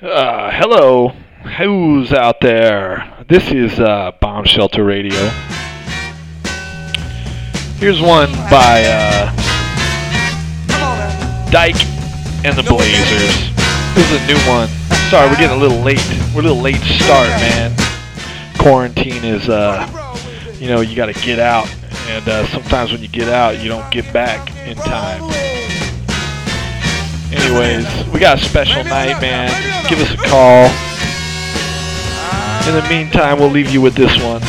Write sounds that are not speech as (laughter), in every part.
Uh, hello, who's out there? This is uh, Bomb Shelter Radio. Here's one by uh, Dyke and the Blazers. This is a new one. Sorry, we're getting a little late. We're a little late start, man. Quarantine is, uh, you know, you got to get out, and uh, sometimes when you get out, you don't get back in time. Anyways, we got a special night, man. Give us a call. In the meantime, we'll leave you with this one.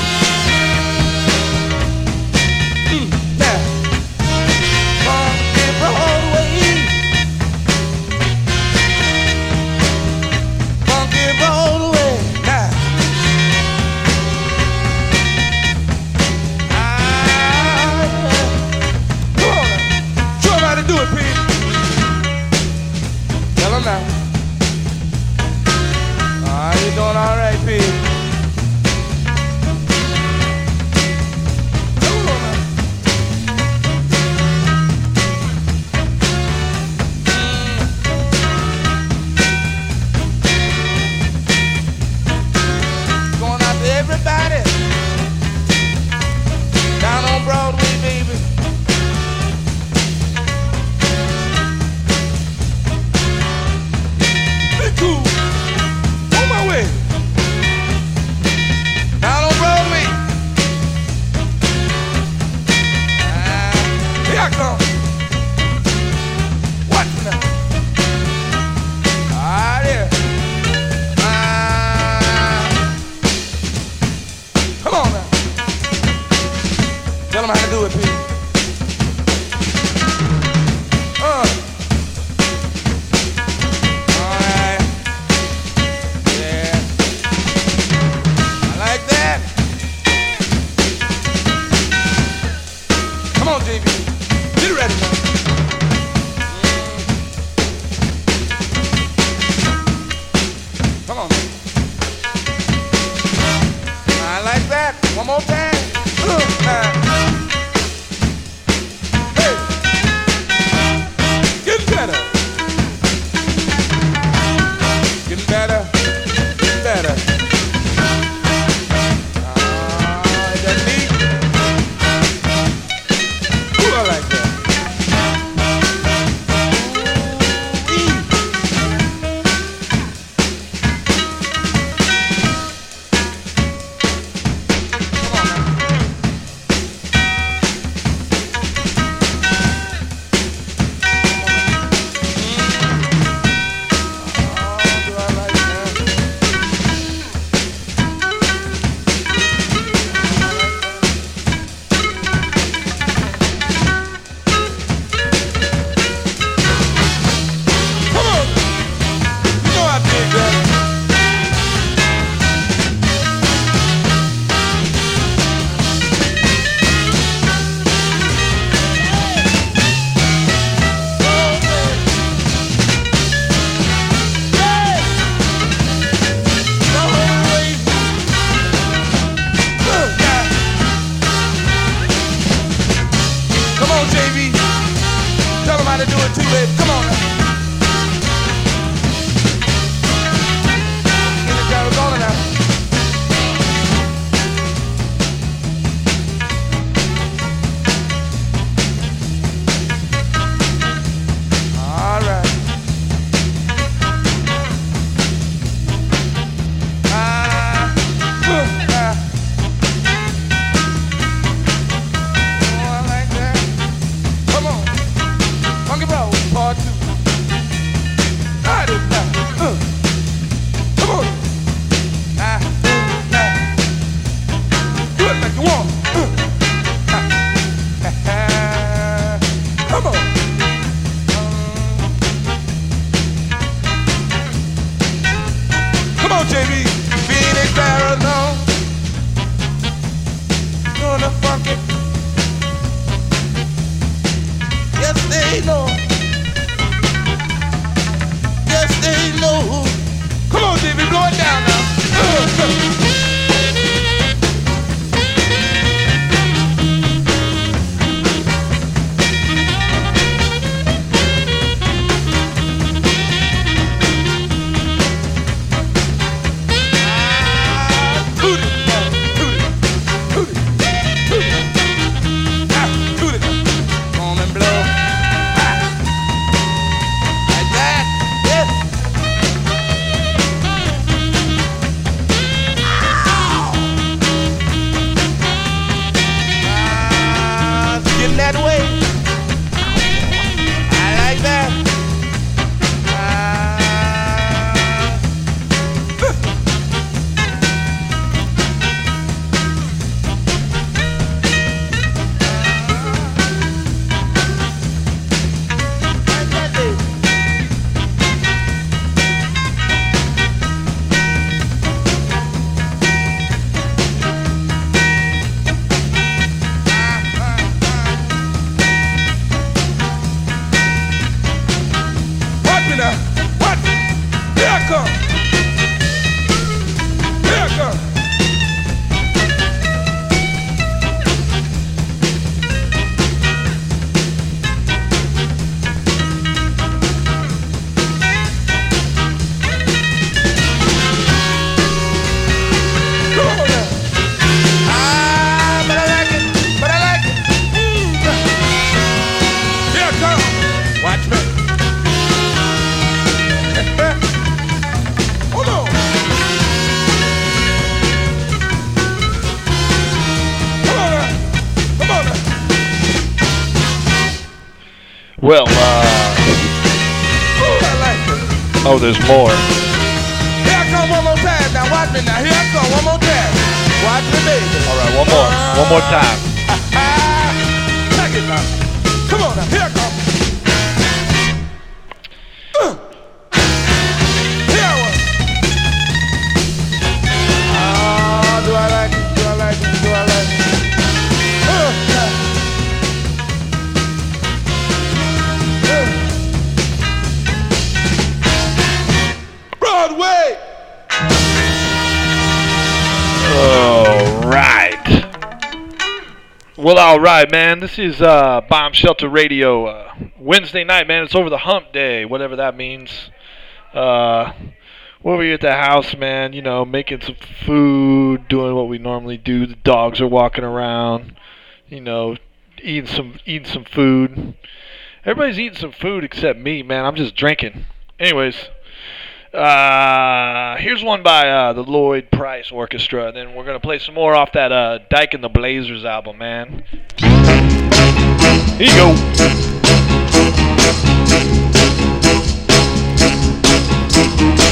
There's more. Here I come one more time. Now watch me now. Here I come one more time. Watch me, baby. All right, one more. One more time. Right, man. This is uh, Bomb Shelter Radio. Uh, Wednesday night, man. It's over the hump day, whatever that means. Uh, we're at the house, man. You know, making some food, doing what we normally do. The dogs are walking around. You know, eating some eating some food. Everybody's eating some food except me, man. I'm just drinking. Anyways, uh, here's one by uh, the Lloyd Price Orchestra, and then we're gonna play some more off that uh, Dyke and the Blazers album, man. Here you go. Here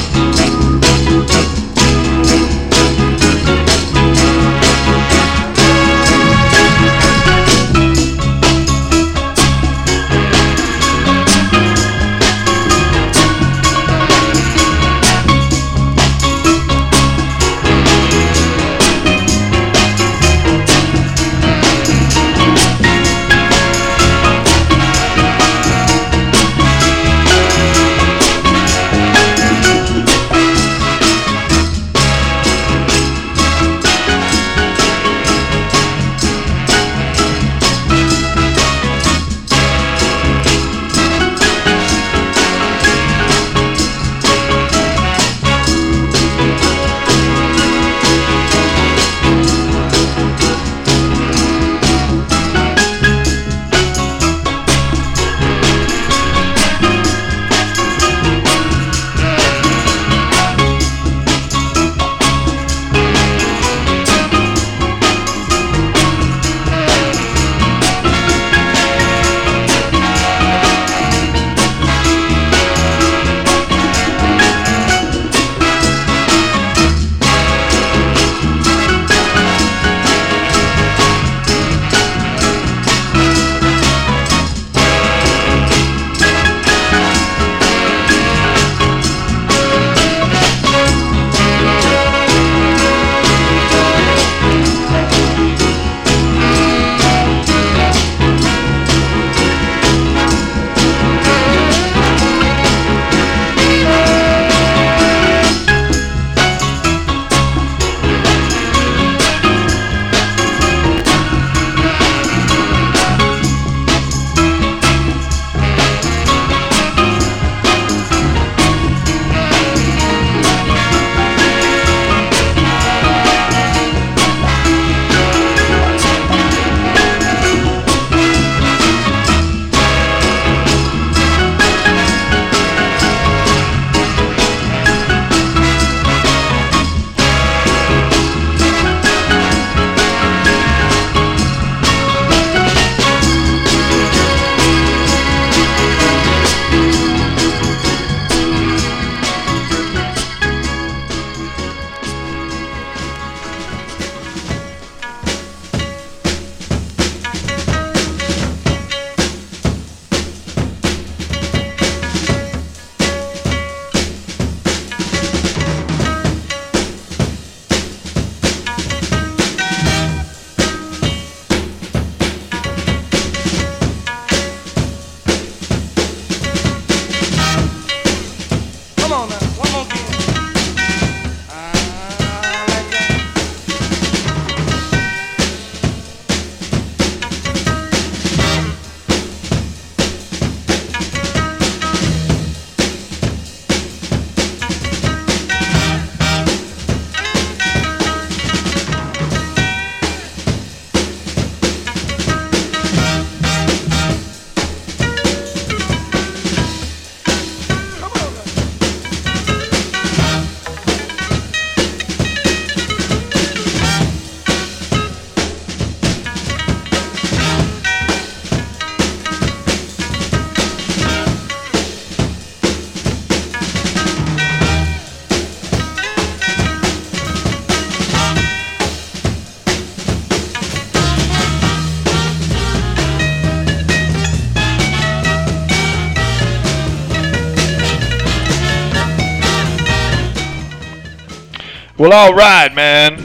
Well, all right, man.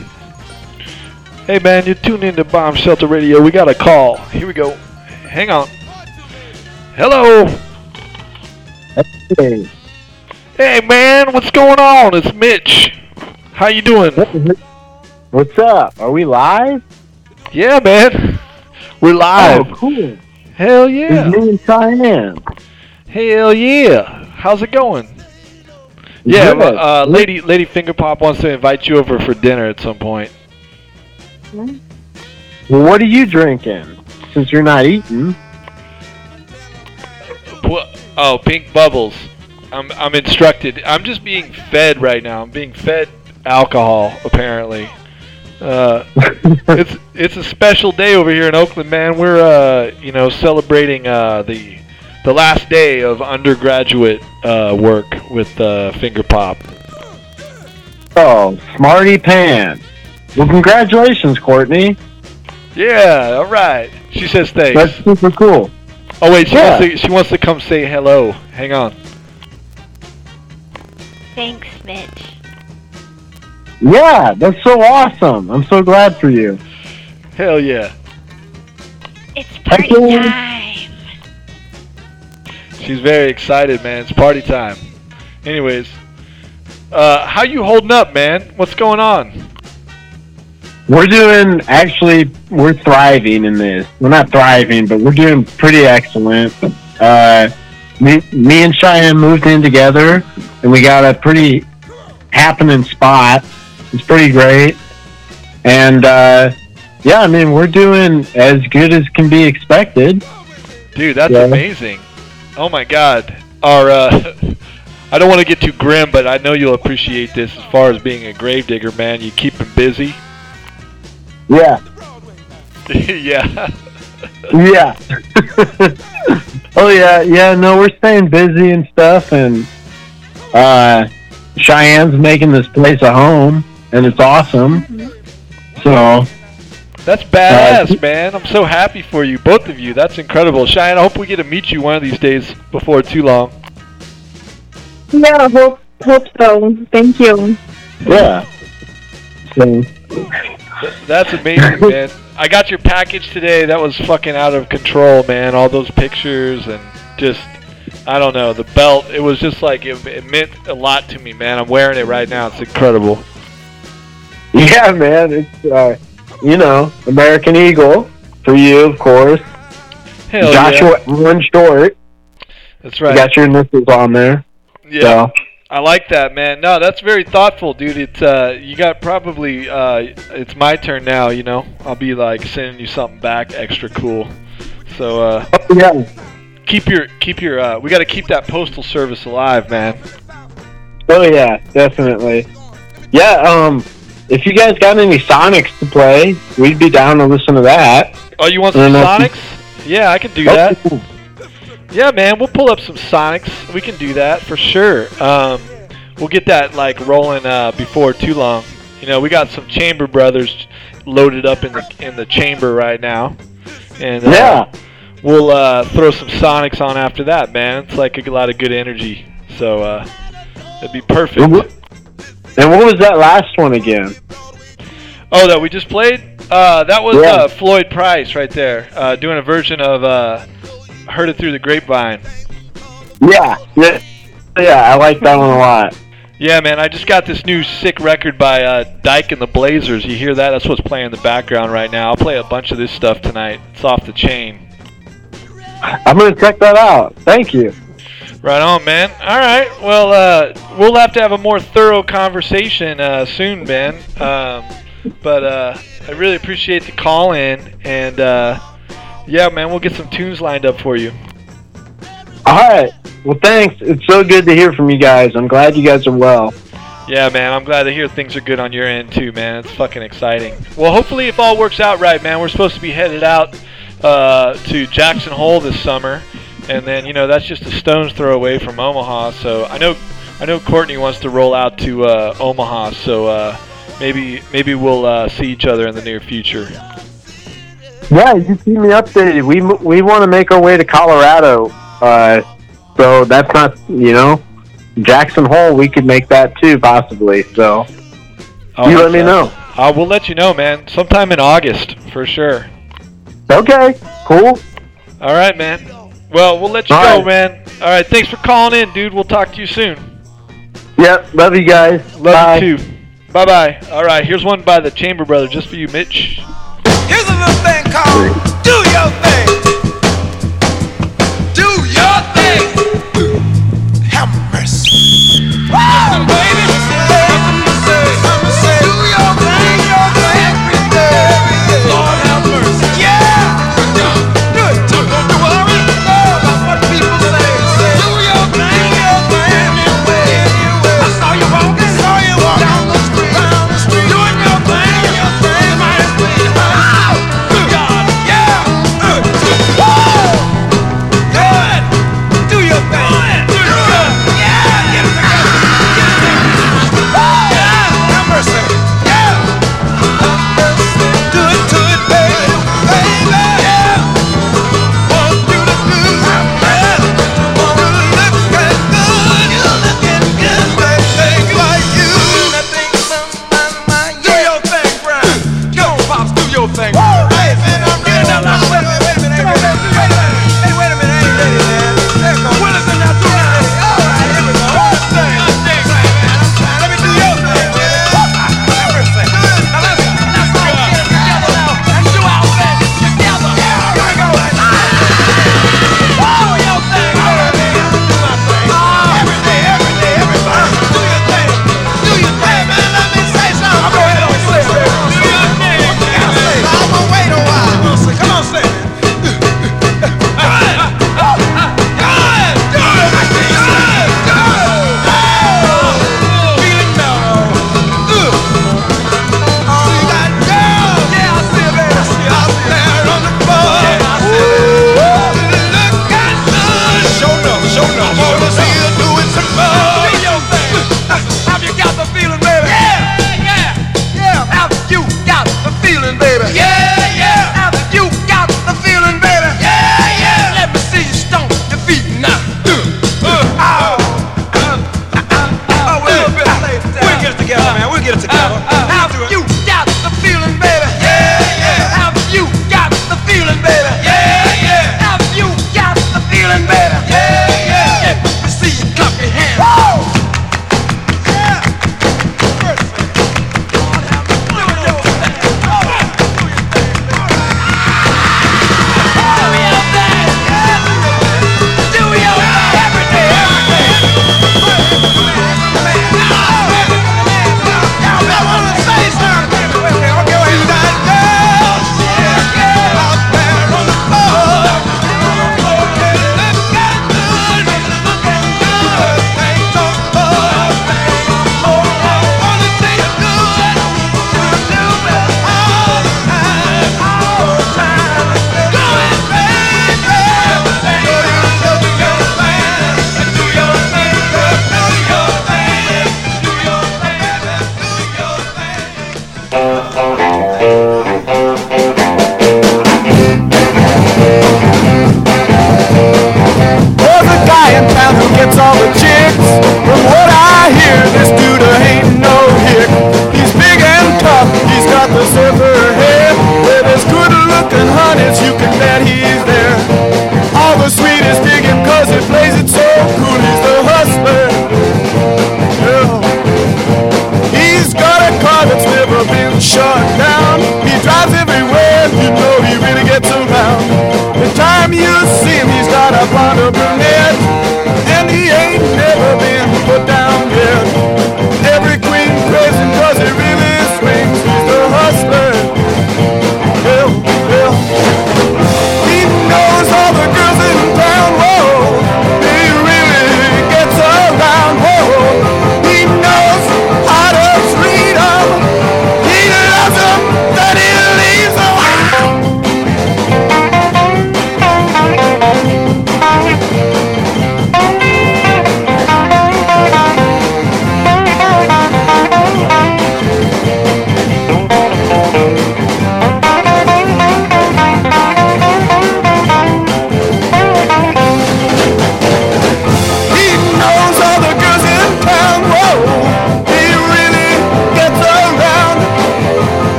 Hey, man, you're tuned into Bomb Shelter Radio. We got a call. Here we go. Hang on. Hello. Hey, Hey, man, what's going on? It's Mitch. How you doing? what's up? Are we live? Yeah, man. We're live. Oh, cool. Hell It's yeah. me and Cheyenne. Hell yeah. How's it going? Yeah, Good. uh, Lady Lady Fingerpop wants to invite you over for dinner at some point. Well, what are you drinking? Since you're not eating. Oh, pink bubbles. I'm I'm instructed. I'm just being fed right now. I'm being fed alcohol apparently. Uh, it's it's a special day over here in Oakland, man. We're uh, you know celebrating uh, the the last day of undergraduate uh, work with uh, Finger Pop. oh, smarty pants. Well, congratulations, Courtney. Yeah, all right. She says thanks. That's super cool. oh wait, she Yeah. wants to she wants to come say hello. Hang on. Thanks, Mitch. Yeah, that's so awesome. I'm so glad for you. Hell yeah. It's party time. She's very excited, man. It's party time. Anyways, uh, how you holding up, man? What's going on? We're doing, actually, we're thriving in this. We're not thriving, but we're doing pretty excellent. Uh, me, me and Cheyenne moved in together, and we got a pretty happening spot. It's pretty great. And, uh, yeah, I mean, we're doing as good as can be expected. Dude, that's Yeah. amazing. Oh my god. Our uh (laughs) I don't want to get too grim, but I know you'll appreciate this as far as being a gravedigger, man. You keep him busy. Yeah. (laughs) yeah. Yeah. (laughs) oh yeah, yeah. No, we're staying busy and stuff, and uh, Cheyenne's making this place a home, and it's awesome. So That's badass, man. I'm so happy for you, both of you. That's incredible. Cheyenne, I hope we get to meet you one of these days before too long. Yeah, hope hope so. Thank you. yeah. So That's amazing, (laughs) man. I got your package today. That was fucking out of control, man. All those pictures and just, I don't know, the belt. It was just like, it, it meant a lot to me, man. I'm wearing it right now. It's incredible. yeah, man, it's uh, you know American Eagle for you, of course. Hell Joshua yeah. Allen Short. That's You right. got your initials on there. yeah. So I like that, man. No, that's very thoughtful, dude. It's uh, you got probably uh, it's my turn now. You know, I'll be like sending you something back extra cool. So uh, yeah. keep your keep your uh, we got to keep that postal service alive, man. Oh yeah, definitely. Yeah, um, if you guys got any Sonics to play, we'd be down to listen to that. Oh, you want some Uh. Sonics? Yeah, I can do that. Yeah, man, we'll pull up some Sonics. We can do that for sure. Um, we'll get that like rolling uh, before too long. You know, we got some Chamber Brothers loaded up in the in the chamber right now, and uh, Yeah. we'll uh, throw some Sonics on after that, man. It's like a lot of good energy, so uh, it'd be perfect. And what- was that last one again? Oh, that we just played? Uh, that was Yeah. uh, Floyd Price right there, uh, doing a version of uh, "Heard It Through the Grapevine." Yeah. Yeah. Yeah, I like that one a lot. (laughs) Yeah, man, I just got this new sick record by uh, Dyke and the Blazers. You hear that? That's what's playing in the background right now. I'll play a bunch of this stuff tonight. It's off the chain. I'm gonna check that out. Thank you. Right on, man. All right. Well, uh, we'll have to have a more thorough conversation uh, soon, Ben. Um, but uh, I really appreciate the call in, and uh, yeah, man, we'll get some tunes lined up for you. All right. Well, thanks. It's so good to hear from you guys. I'm glad you guys are well. Yeah, man, I'm glad to hear things are good on your end too, man. It's fucking exciting. Well, hopefully, if all works out right, man, we're supposed to be headed out uh, to Jackson Hole this summer, and then you know that's just a stone's throw away from Omaha. So I know I know Courtney wants to roll out to uh, Omaha. So uh, maybe maybe we'll uh, see each other in the near future. Yeah, you keep me updated. We we want to make our way to Colorado. Uh, so that's not you know Jackson Hole. We could make that too possibly. So you let me that. know. I will let you know, man. Sometime in August for sure. Okay. Cool. All right, man. Well, we'll let you All go, right. man. All right, thanks for calling in, dude. We'll talk to you soon. Yep, love you guys. Love Bye. you too. Bye bye. All right, here's one by the Chamber Brother, just for you, Mitch. Here's a little thing called Do Your Thing. Do Your Thing. Have mercy. Woo, baby.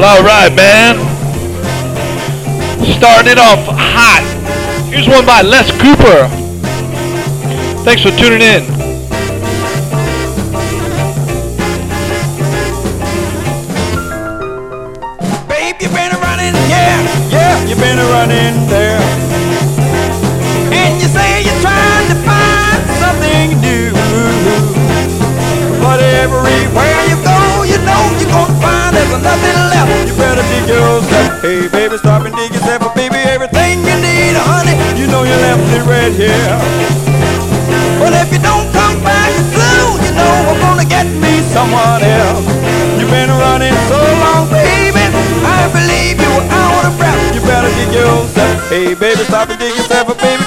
Well, all right, man. Starting it off hot. Here's one by Les Cooper. Thanks for tuning in. Hey, baby, stop and dig yourself, but baby,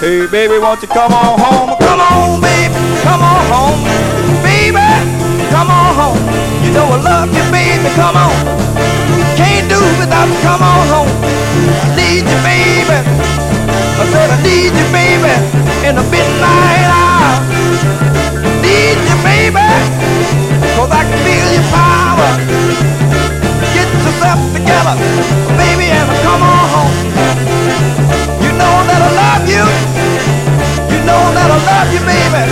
Hey, baby, won't you come on home? Come on, baby, come on home. Baby, come on home. You know I love you, baby, come on. Can't do without you, come on home. I need you, baby. I said I need you, baby, in the midnight hour. Need you, baby, cause I can feel your power. Get yourself together, baby, and come on home. Love you. You know that I love you, baby.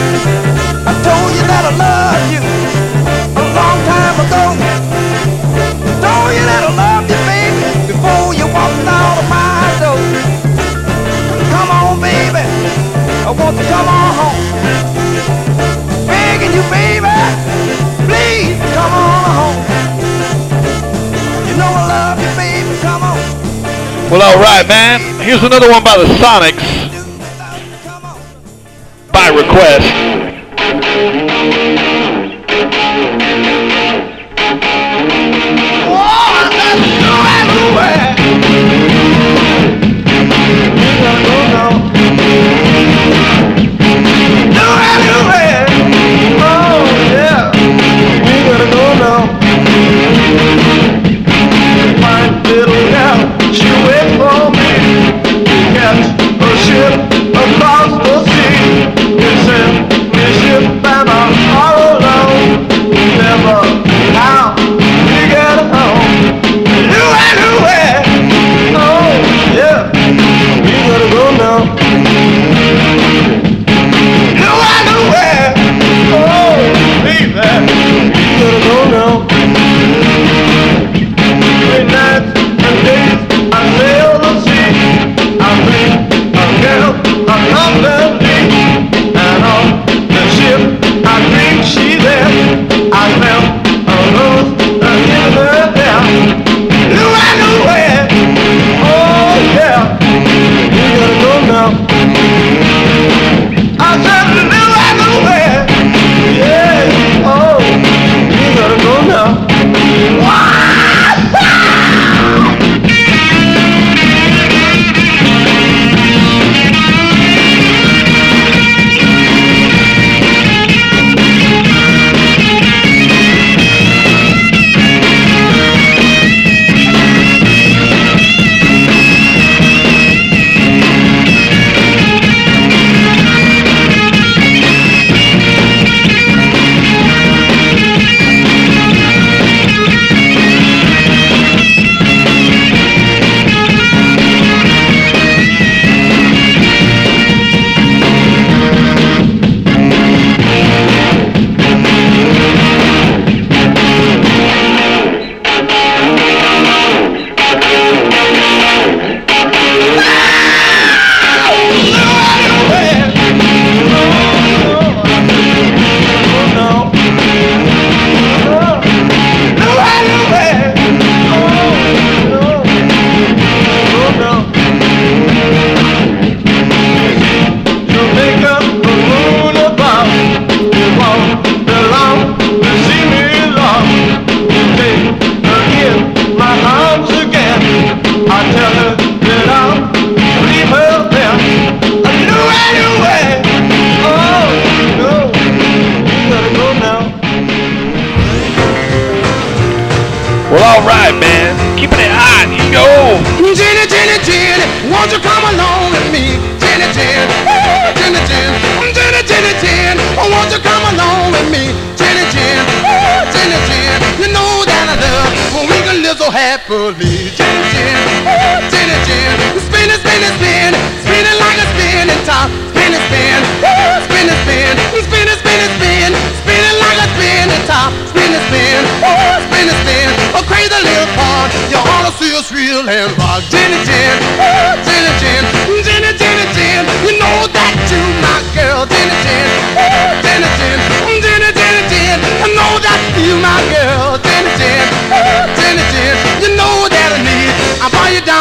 I told you that I love you a long time ago. Told you that I love you, baby, before you walked out of my door. Come on, baby. I want to come on home. Begging you, baby. Please come on home. You know I love you, baby. Come on. Well, all right, man. Here's another one by the Sonics. By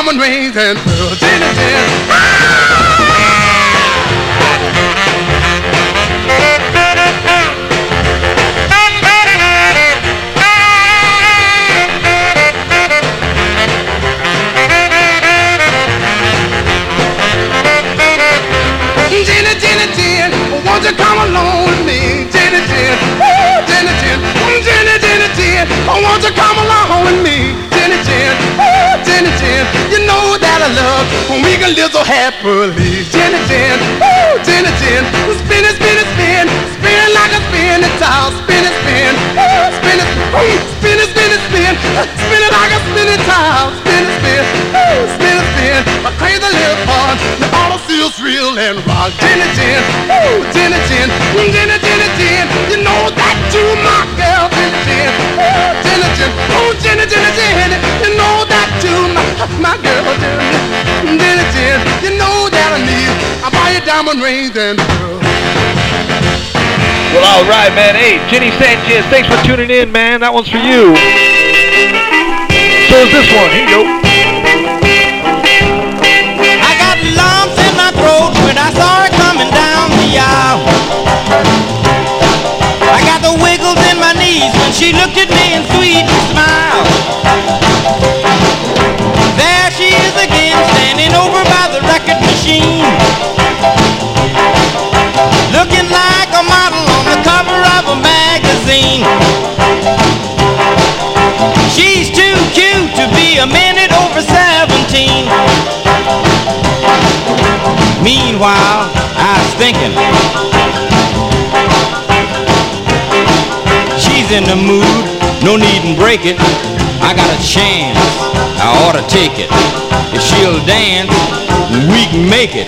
diamond rings and Jenny. Jenny, Jenny, won't you come along with me? Jenny, Jen, Jenny, Jen, Jenny, Jenny, Jen, oh, won't you come we can live so happily. Jenny, Jen, oh, Jenny, Jen, spin it, spin it, spin, spin like a spinning top, spin it, spin, oh, spin it, oh, spin it, spin it, spin, spin it like a spinning top, spin it, spin, oh, spin it, spin, a crazy little part, the auto feels real and rock. Jenny, Jen, oh, Jenny, Jen, Jenny, Jenny, Jen, you know that you my girl, Jenny, Jen, oh, Jenny, Jen, oh, Jenny, Jenny, Jen, you know that you my, my girl, Jenny, Jenny, Jen, you know that I need, I buy you diamond rings and pearls. Well, all right, man. Hey, Jenny Sanchez, thanks for tuning in, man. That one's for you. So is this one. Here you go. I got lumps in my throat when I saw her coming down the aisle. I got the wiggles in my knees when she looked at me and sweet smiled. Again, standing over by the record machine. Looking like a model on the cover of a magazine. She's too cute to be a minute over 17. Meanwhile, I was thinking, she's in the mood, no need to break it. I got a chance, I ought to take it. If she'll dance, we can make it.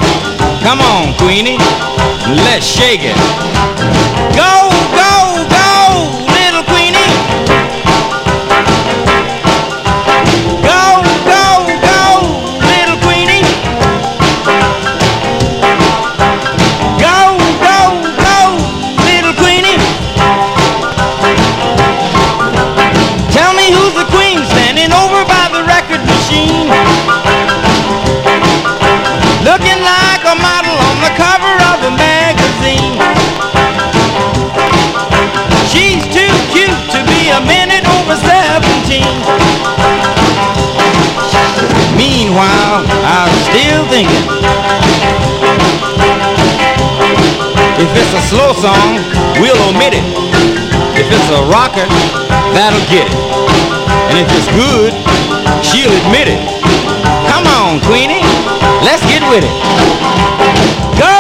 Come on, Queenie, let's shake it. Go, Meanwhile, I'm still thinking. If it's a slow song, we'll omit it. If it's a rocker, that'll get it. And if it's good, she'll admit it. Come on, Queenie, let's get with it. Go,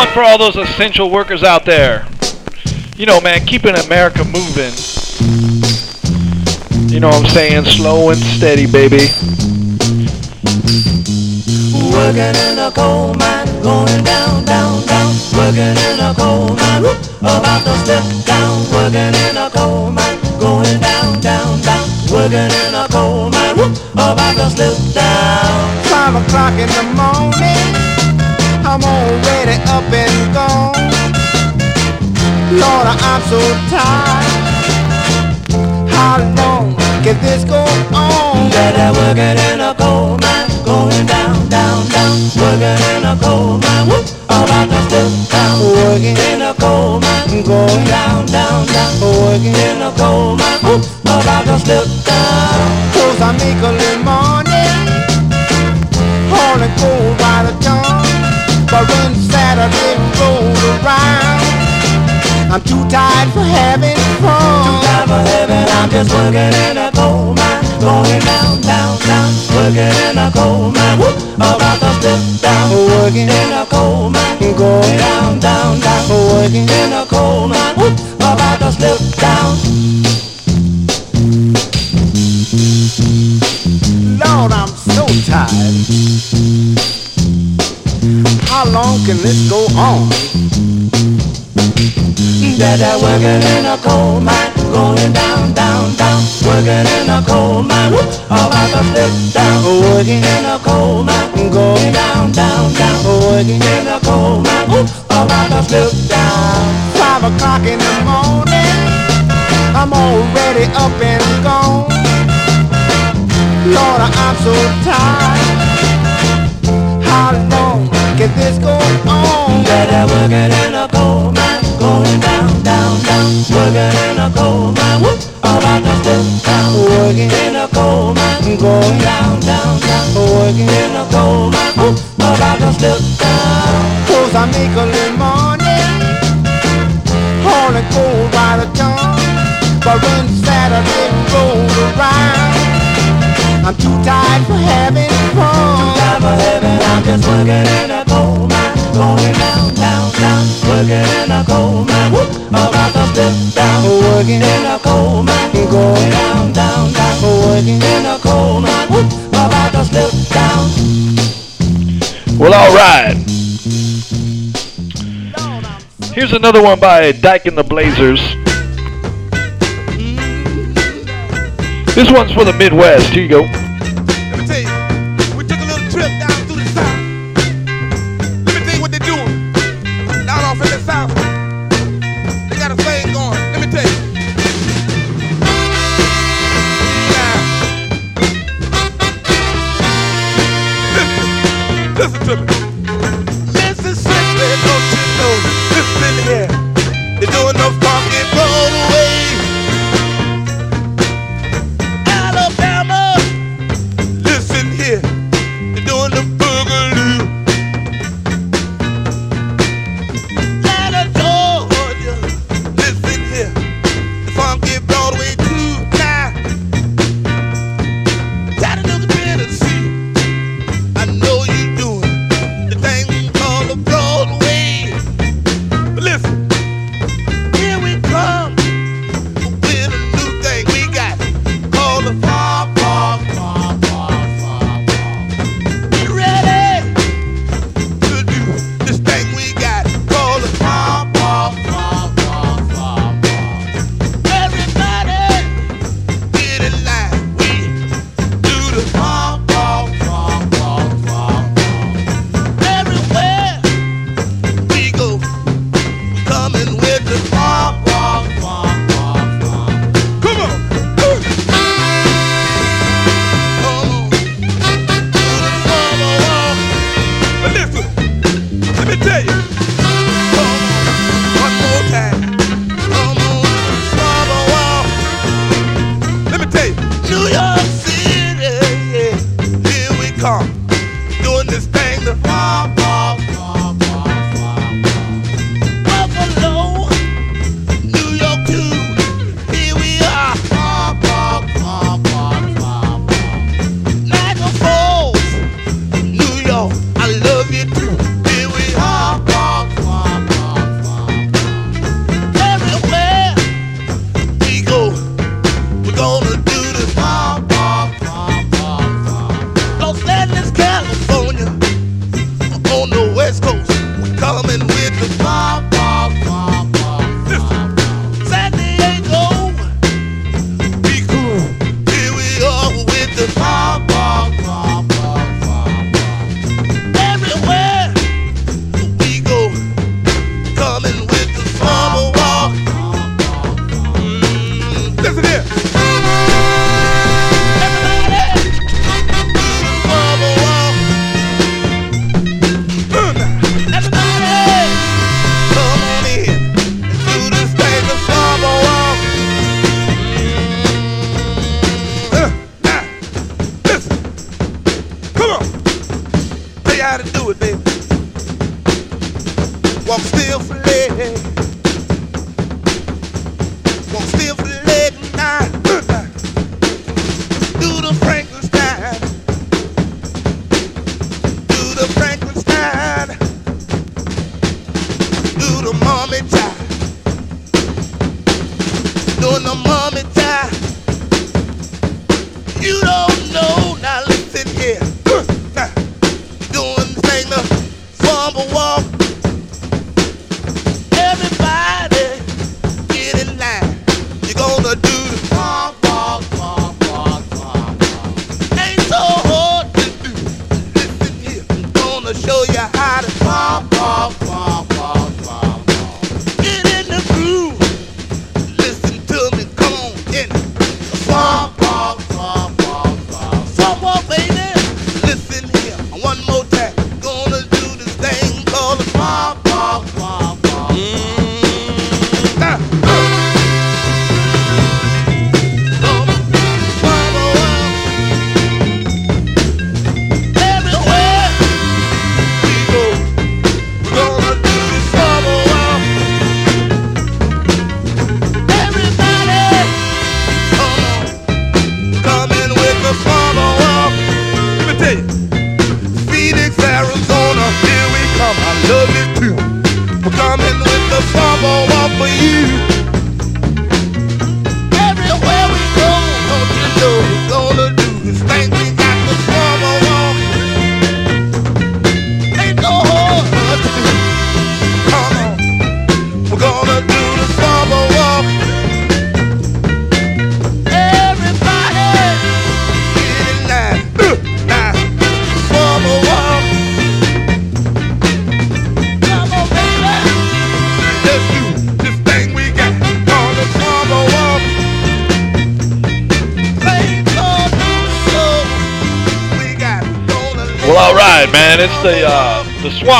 one for all those essential workers out there. You know, man, keeping America moving. You know what I'm saying? Slow and steady, baby. Working in a coal mine, going down, down, down. Working in a coal mine, whoop, about to step down. Working in a coal mine, going down, down, down. Working in a coal mine, whoop, about to slip down. Five o'clock in the morning, I'm already up and gone. Lord, I'm so tired. How long can this go on? That I working in a coal mine, going down, down, down. Working in a coal mine, whoop, about to slip down. Working in a coal mine, going down, down, down. Working in a coal mine, whoop, about to slip down. Cause I make a little money, around, I'm too tired for having fun. Oh. Too tired for having, I'm just working in a coal mine, going down, down, down. Working in a coal mine, whoop, about to slip down. Working in a coal mine, going down, down, down. Working in a coal mine, whoop, about to slip down. Lord, I'm so tired. How long can this go on? That I working in a coal mine, going down, down, down. Working in a coal mine, whoop, about to slip down. Working in a coal mine, going down, down, down. Working in a coal mine, whoop, about to slip down. Five o'clock in the morning, I'm already up and gone. Lord, I'm so tired. How long can this go on? I working in a coal mine, going down, down, down. Working in a coal mine, whoop, about to slip down. Working in a coal mine, going down, down, down. Working in a coal mine, whoop, about to slip down. Cause I make a little money, hauling coal by the ton. But when Saturday rolls around, I'm too tired for having fun. Too tired for having, I'm just working in a coal mine, going down, down, down. Working in a coal mine, whoop, about to slip down. Working in a coal mine, going down, down, down. Working in a coal mine, whoop, about to slip down. Well, all right. Here's another one by Dyke and the Blazers. This one's for the Midwest. Here you go.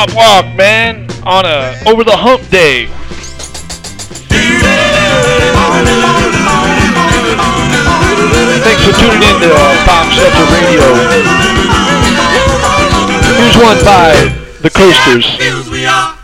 Pop Walk, man, on a over the hump day. Thanks for tuning in to uh, Bob Radio. Here's one by the Coasters.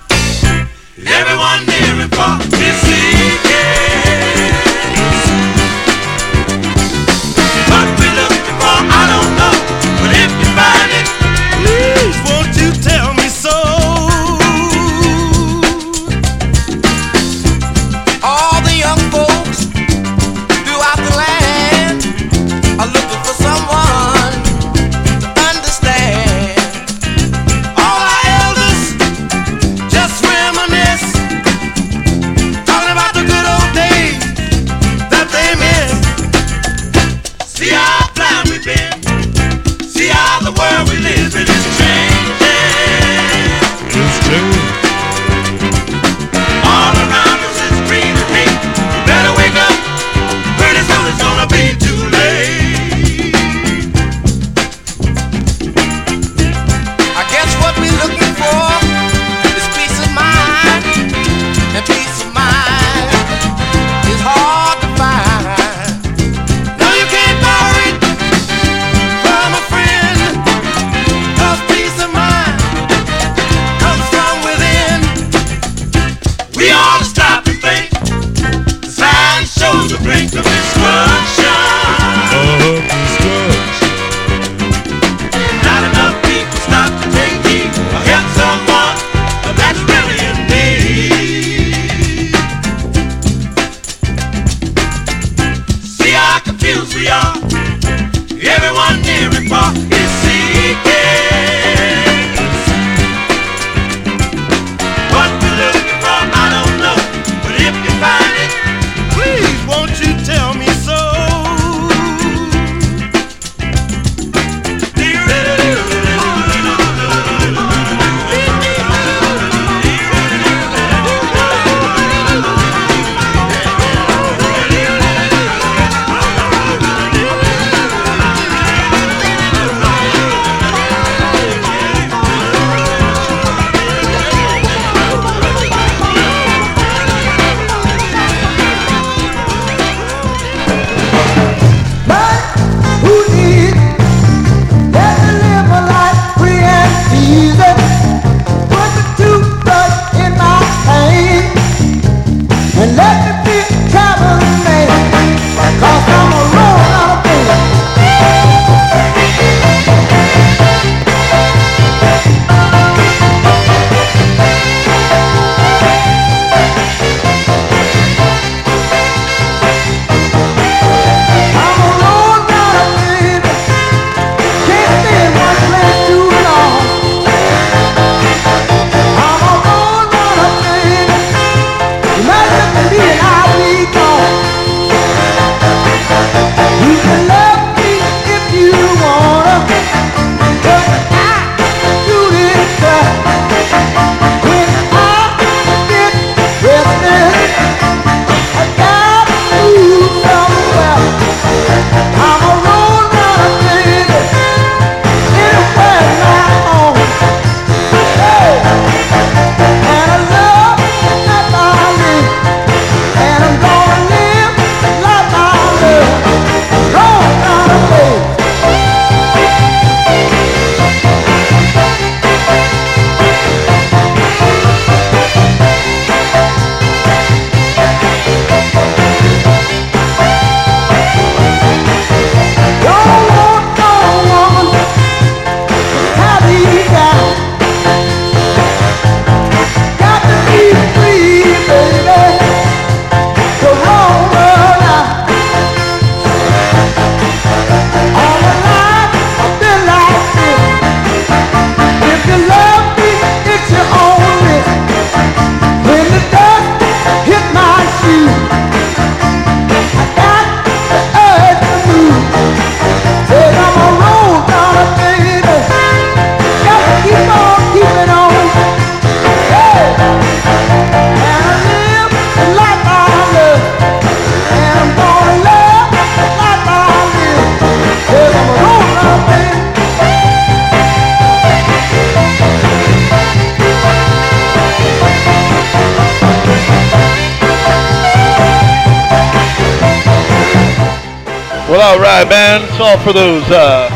Right, man. It's all for those uh,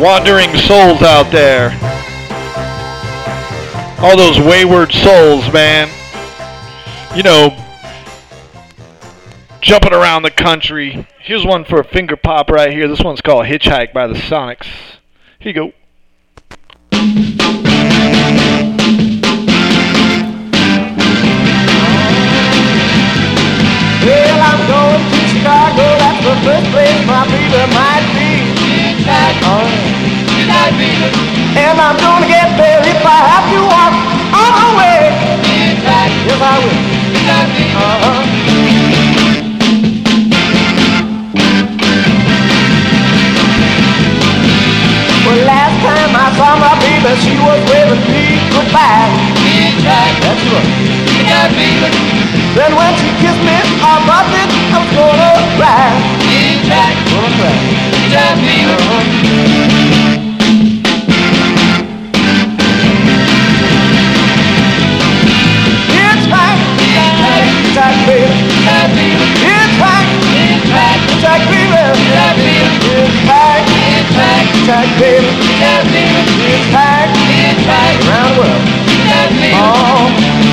wandering souls out there. All those wayward souls, man. You know, jumping around the country. Here's one for a finger pop right here. This one's called Hitchhike by the Sonics. Here you go. And I'm gonna get there if I have to walk all the way. Yes, I will. Uh-huh. Well, last time I saw my baby, she was waving me goodbye. That's right. Then when she kissed me, I thought that I was gonna cry. Gonna cry. Uh-huh. Around the world. Oh.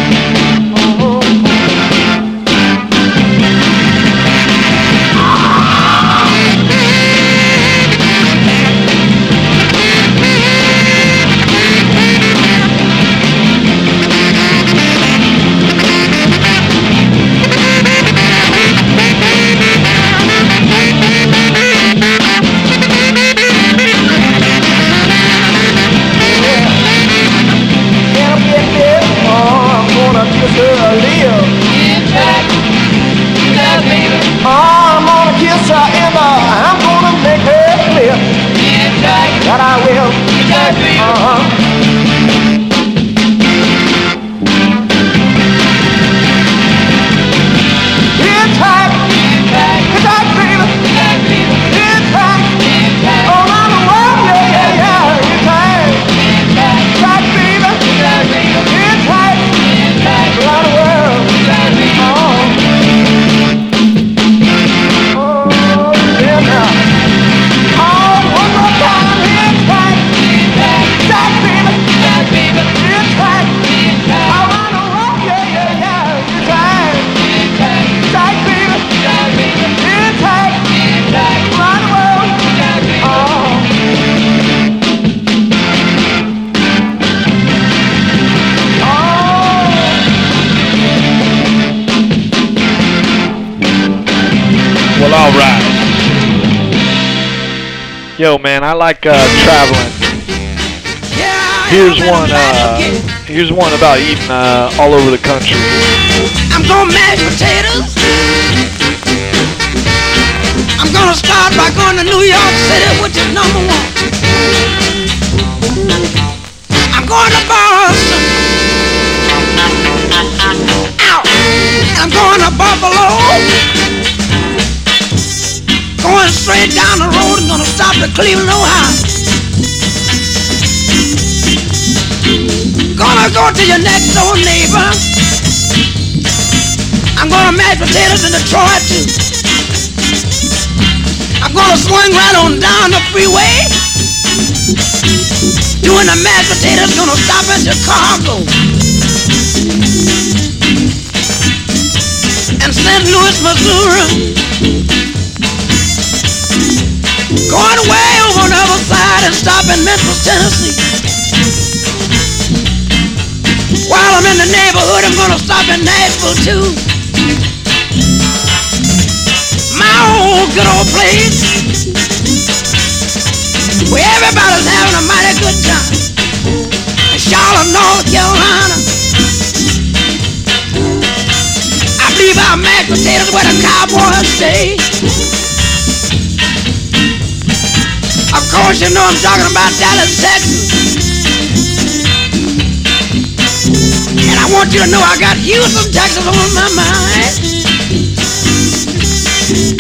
Yo, man, I like uh, traveling. Here's one. Uh, here's one about eating uh, all over the country. I'm gonna mash potatoes. I'm gonna start by going to New York City, which is number one. I'm going to Boston. Out. I'm going to Buffalo. Going straight down the road stop at Cleveland, Ohio. Gonna go to your next door neighbor. I'm gonna mash potatoes in Detroit too. I'm gonna swing right on down the freeway. Doing the mashed potatoes, gonna stop in Chicago. And St. Louis, Missouri. Going way over on the other side and stop in Memphis, Tennessee. While I'm in the neighborhood, I'm gonna stop in Nashville too. My old good old place. Where everybody's having a mighty good time. Charlotte, North Carolina. I believe our mashed potatoes where the cowboys stay. Of course, you know I'm talking about Dallas, Texas. And I want you to know I got Houston, Texas on my mind.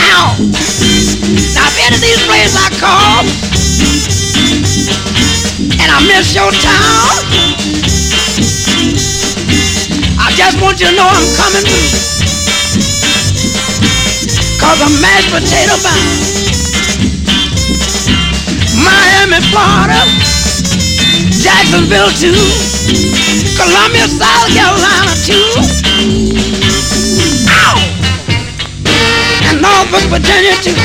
Ow! Now, if any of these places I call and I miss your town, I just want you to know I'm coming through. Cause I'm mashed potato bound. Miami, Florida, Jacksonville too, Columbia, South Carolina too. Ow! And Norfolk, Virginia too.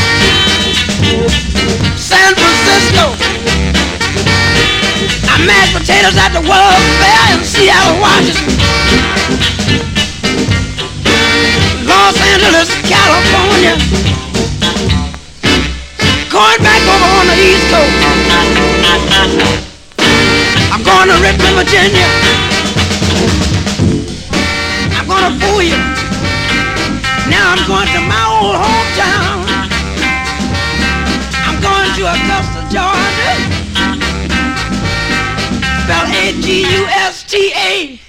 San Francisco. I mashed potatoes at the World Fair in Seattle, Washington. Los Angeles, California. Going back over on the East Coast. I'm going to Richmond, Virginia. I'm going to fool you. Now I'm going to my old hometown. I'm going to Augusta, Georgia.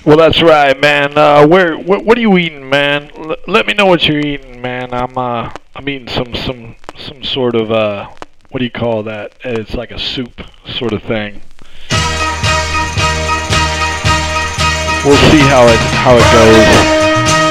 Well, that's right, man. Uh, where, wh- what are you eating, man? L- let me know what you're eating, man. I'm, uh, I'm eating some, some, some sort of, uh, what do you call that? It's like a soup sort of thing. We'll see how it, how it goes.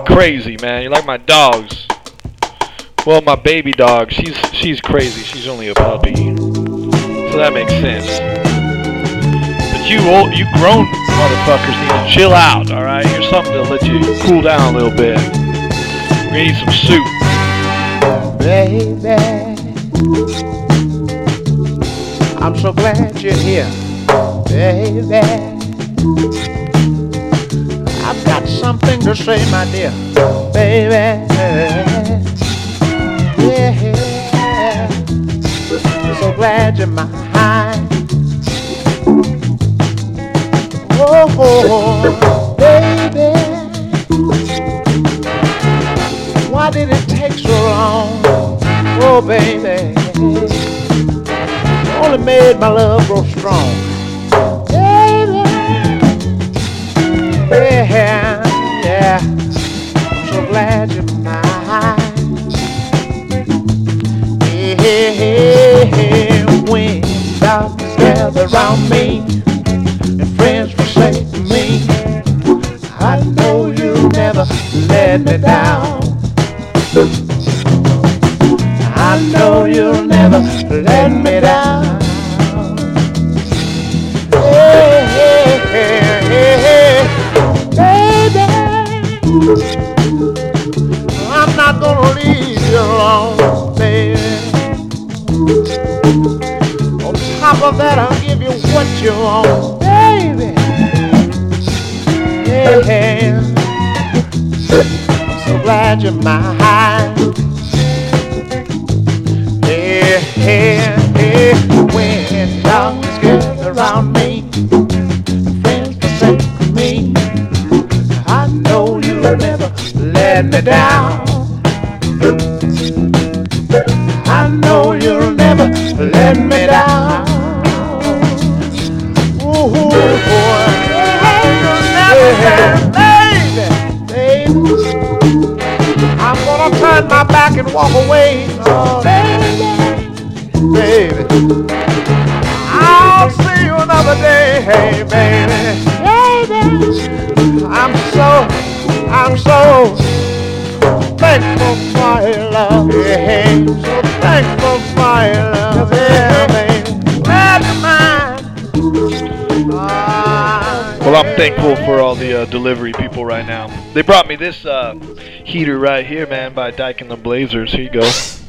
Uh, crazy, man. You're like my dogs. Well, my baby dog, she's she's crazy. She's only a puppy, so that makes sense. But you old, you grown motherfuckers need to chill out. All right, here's something to let you cool down a little bit. We need some soup. Baby, I'm so glad you're here, baby. To say, my dear, baby. Yeah, so glad you're my mine. Oh, baby. Why did it take so long? Oh, baby. Oh, only made my love grow strong. Baby, yeah. Glad you're mine. Yeah, yeah, yeah. When darkness gathers around me and friends forsake me, I know you'll never let me down. You what baby. Yeah, I'm so glad you're mine. Yeah, yeah, yeah. When darkness gets around me, friends forsake me. I know you'll never let me down. Walk away. Oh, baby, baby. I'll see you another day, hey, baby. Baby, I'm so, I'm so thankful for your love. Yeah, so thankful for your love. Yeah, baby. Glad mine. Ah, Well, I'm thankful for all the uh, delivery people right now. They brought me this uh, heater right here, man, by Dyke and the Blazers. Here you go.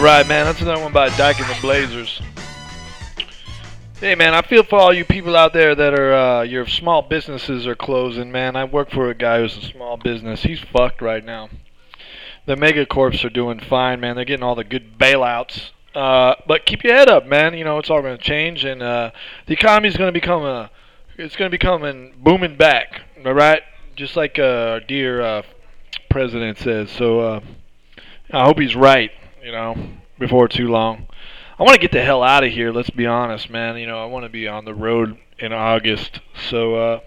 Right, man. That's another one by Dyke and the Blazers. Hey, man, I feel for all you people out there that are uh, your small businesses are closing. Man, I work for a guy who's a small business. He's fucked right now. The megacorps are doing fine, man. They're getting all the good bailouts. Uh, but keep your head up, man. You know it's all going to change, and uh, the economy's going to become a, it's going to become and booming back. All right, just like uh, our dear uh, president says. So uh, I hope he's right. You know, before too long. I want to get the hell out of here. Let's be honest, man. You know, I want to be on the road in August. So, uh,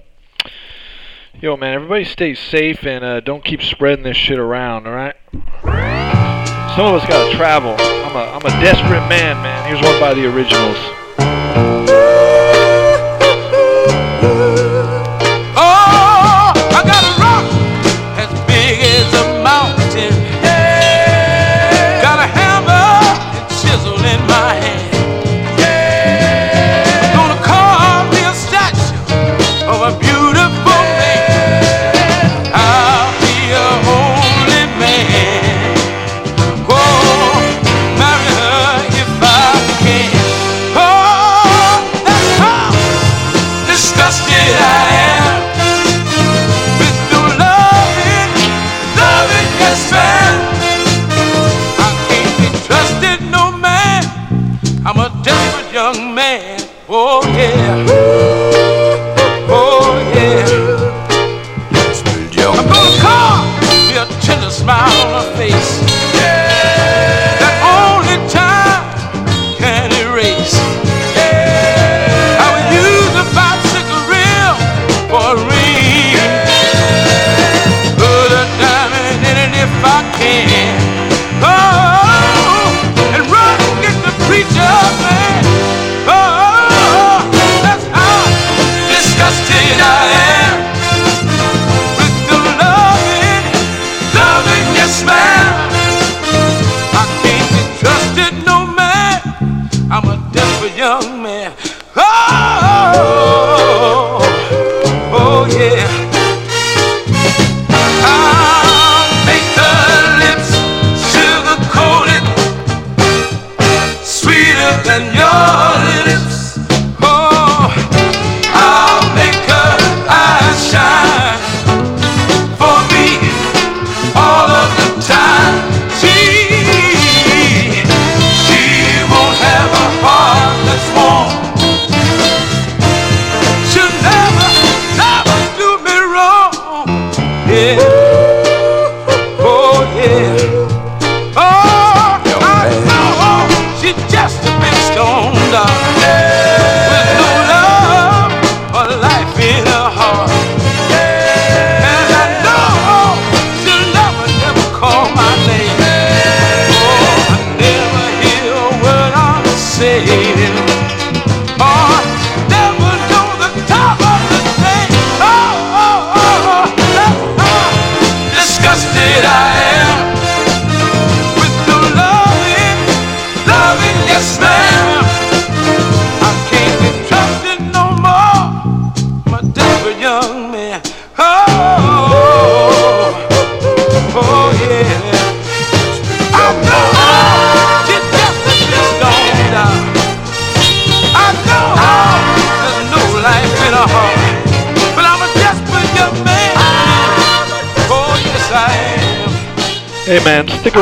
yo, man, everybody stay safe and uh, don't keep spreading this shit around. All right. Some of us gotta travel. I'm a I'm a desperate man, man. Here's one by the originals.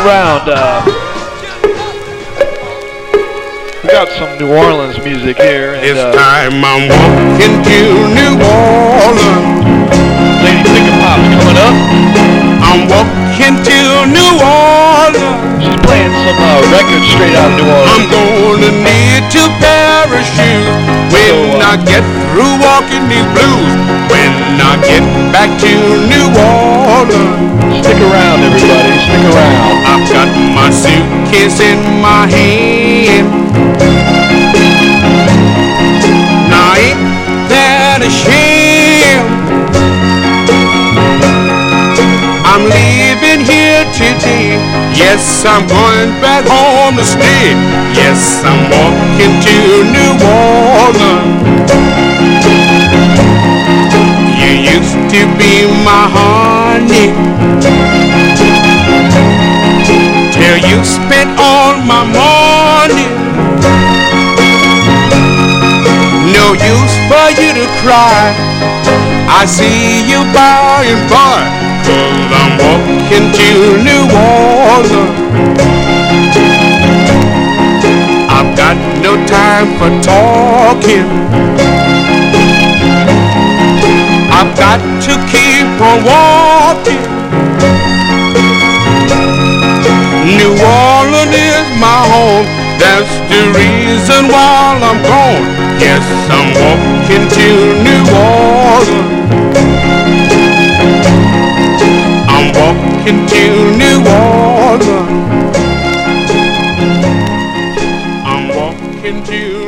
Around. Uh, we got some New Orleans music here. And, This uh, time I'm walking to New Orleans. Lady Pick Pop's coming up. I'm walking to New Orleans. She's playing some uh, records straight out of New Orleans. I'm gonna need to parachute when I get through walking these blues. When I get back to New Orleans. Stick around, everybody. Stick around. I've got my suitcase in my hand. Yes, I'm going back home to stay. Yes, I'm walking to New Orleans. You used to be my honey. Till you spent all my money. No use for you to cry. I see you by and by. I'm walking to New Orleans. I've got no time for talking. I've got to keep on walking. New Orleans is my home. That's the reason why I'm gone. Yes, I'm walking to New Orleans. walking to New Orleans. I'm walking to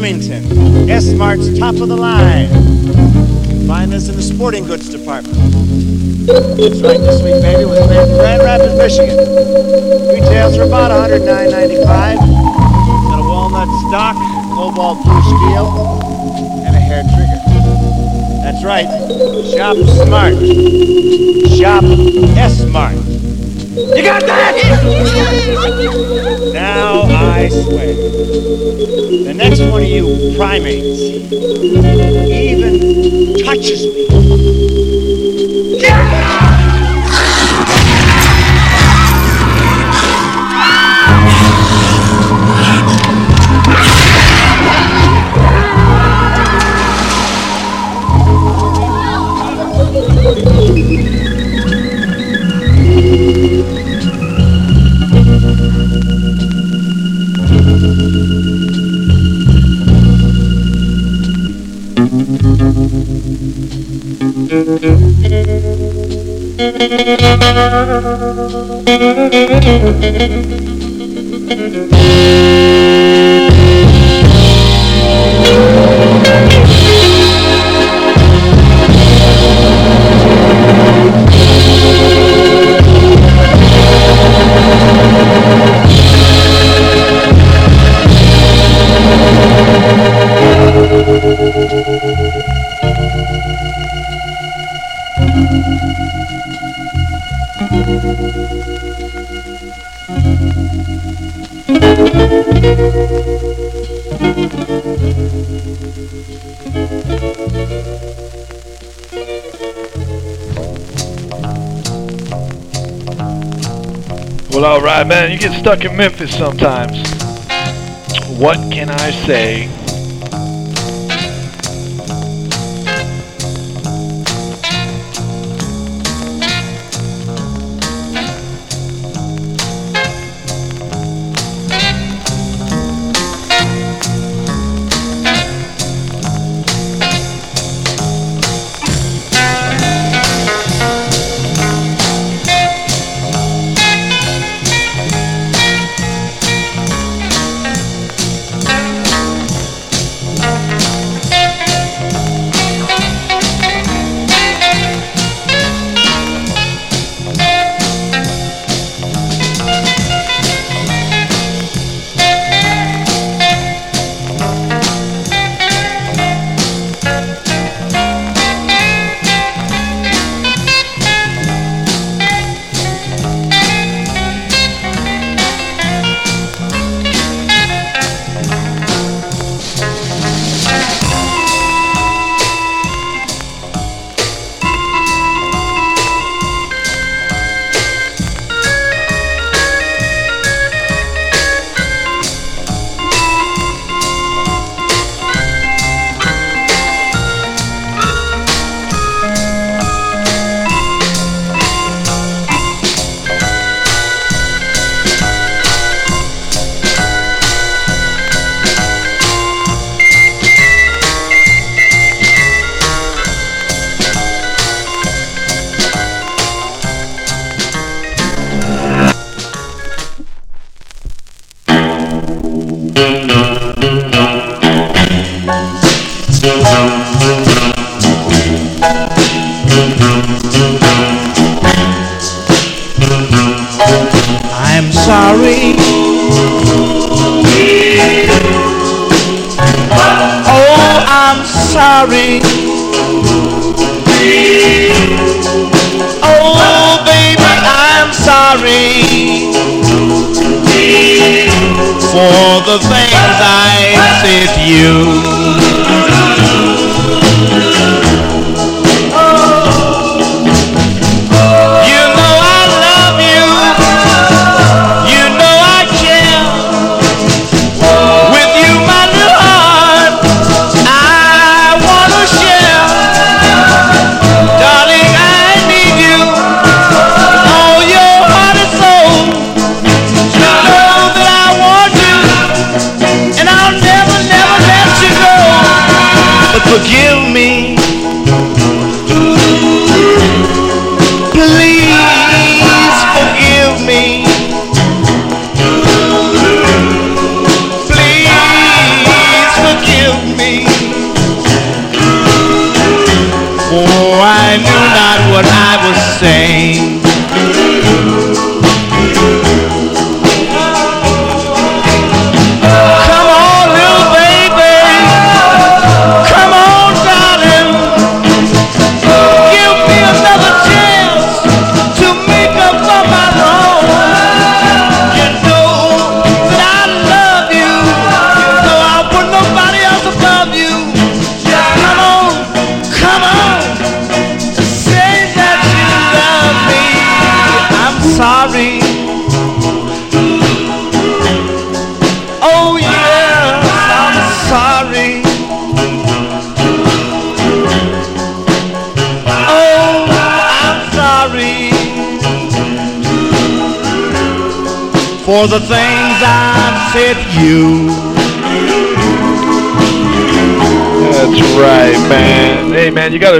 Remington, S-Mart's top of the line. Find us in the sporting goods department. That's right, this week, baby, was made in Grand Rapids, Michigan. Retails for about $109.95. Got a walnut stock, cobalt blue steel, and a hair trigger. That's right, shop smart. Shop S-Mart. You got that? (laughs) now I swear. Next one of you primates even touches me. Stuck in Memphis sometimes. What can I say?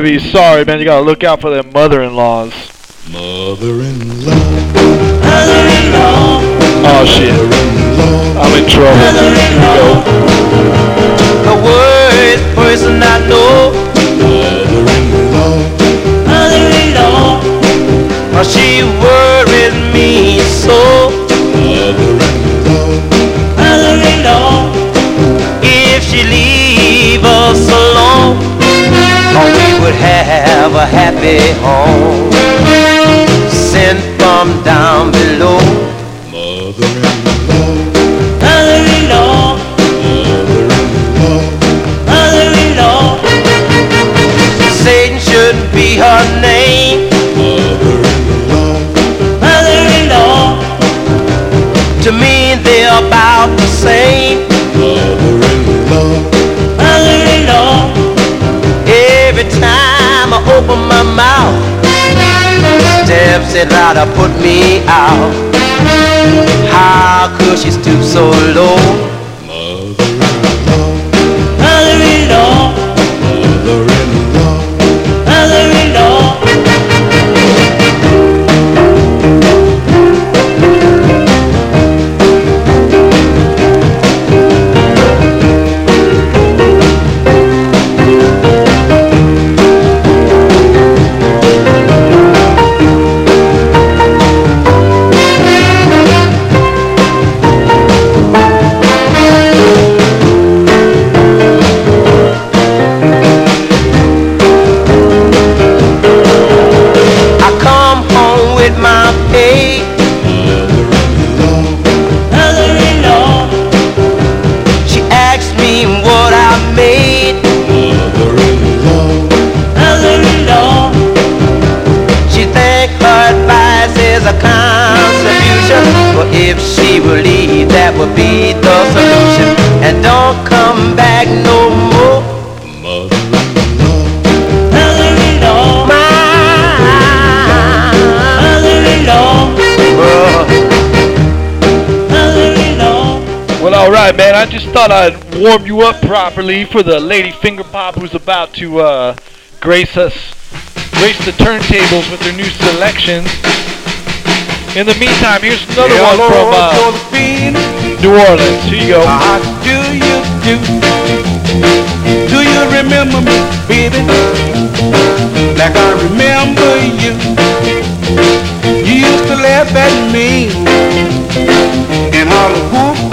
Be sorry, man. You gotta look out for them mother-in-laws. Mother-in-law. Oh shit. I'm in trouble. Here we go. Person would have a happy home. Sent from down below. Mother-in-law. Mother-in-law. Mother-in-law. Satan shouldn't be her name. Mother-in-law. To me, they're about the same. Mother-in-law. It to put me out. How could she stoop so low? Thought I'd warm you up properly for the lady finger pop who's about to uh, grace us, grace the turntables with their new selections. In the meantime, here's another one from uh, New Orleans. Here you go. How do you do? Do you remember me, baby? Like I remember you. You used to laugh at me and holler woo.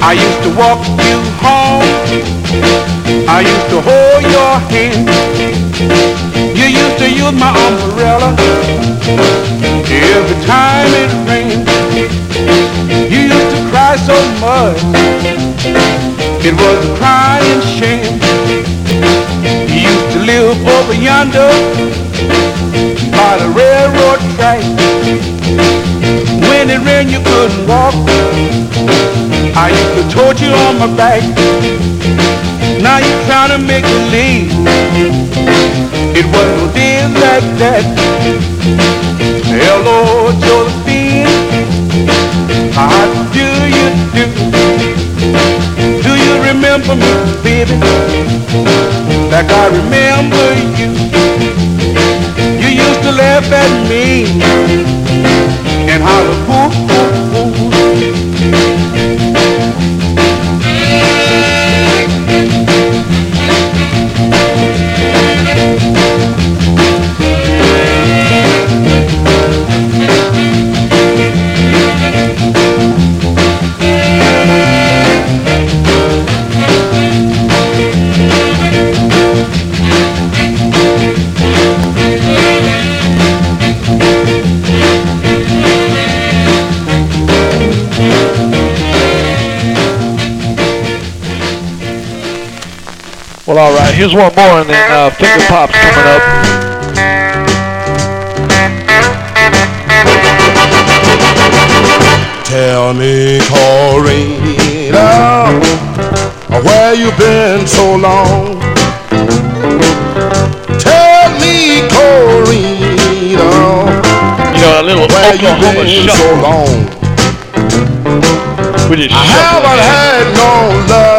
I used to walk you home. I used to hold your hand. You used to use my umbrella every time it rained. You used to cry so much, it was a crying shame. You used to live over yonder by the railroad track. When it rained, you couldn't walk. I used to tote you on my back. Now you're trying to make believe it was no days like that. Hello, Josephine. How do you do? Do you remember me, baby? Like I remember you. You used to laugh at me and holler, hoo, here's one more, and then uh, Finger Pop's coming up. Tell me, Corina, where you been so long? Tell me, Corina, you know, a little where you been shuffle. so long? I haven't had no love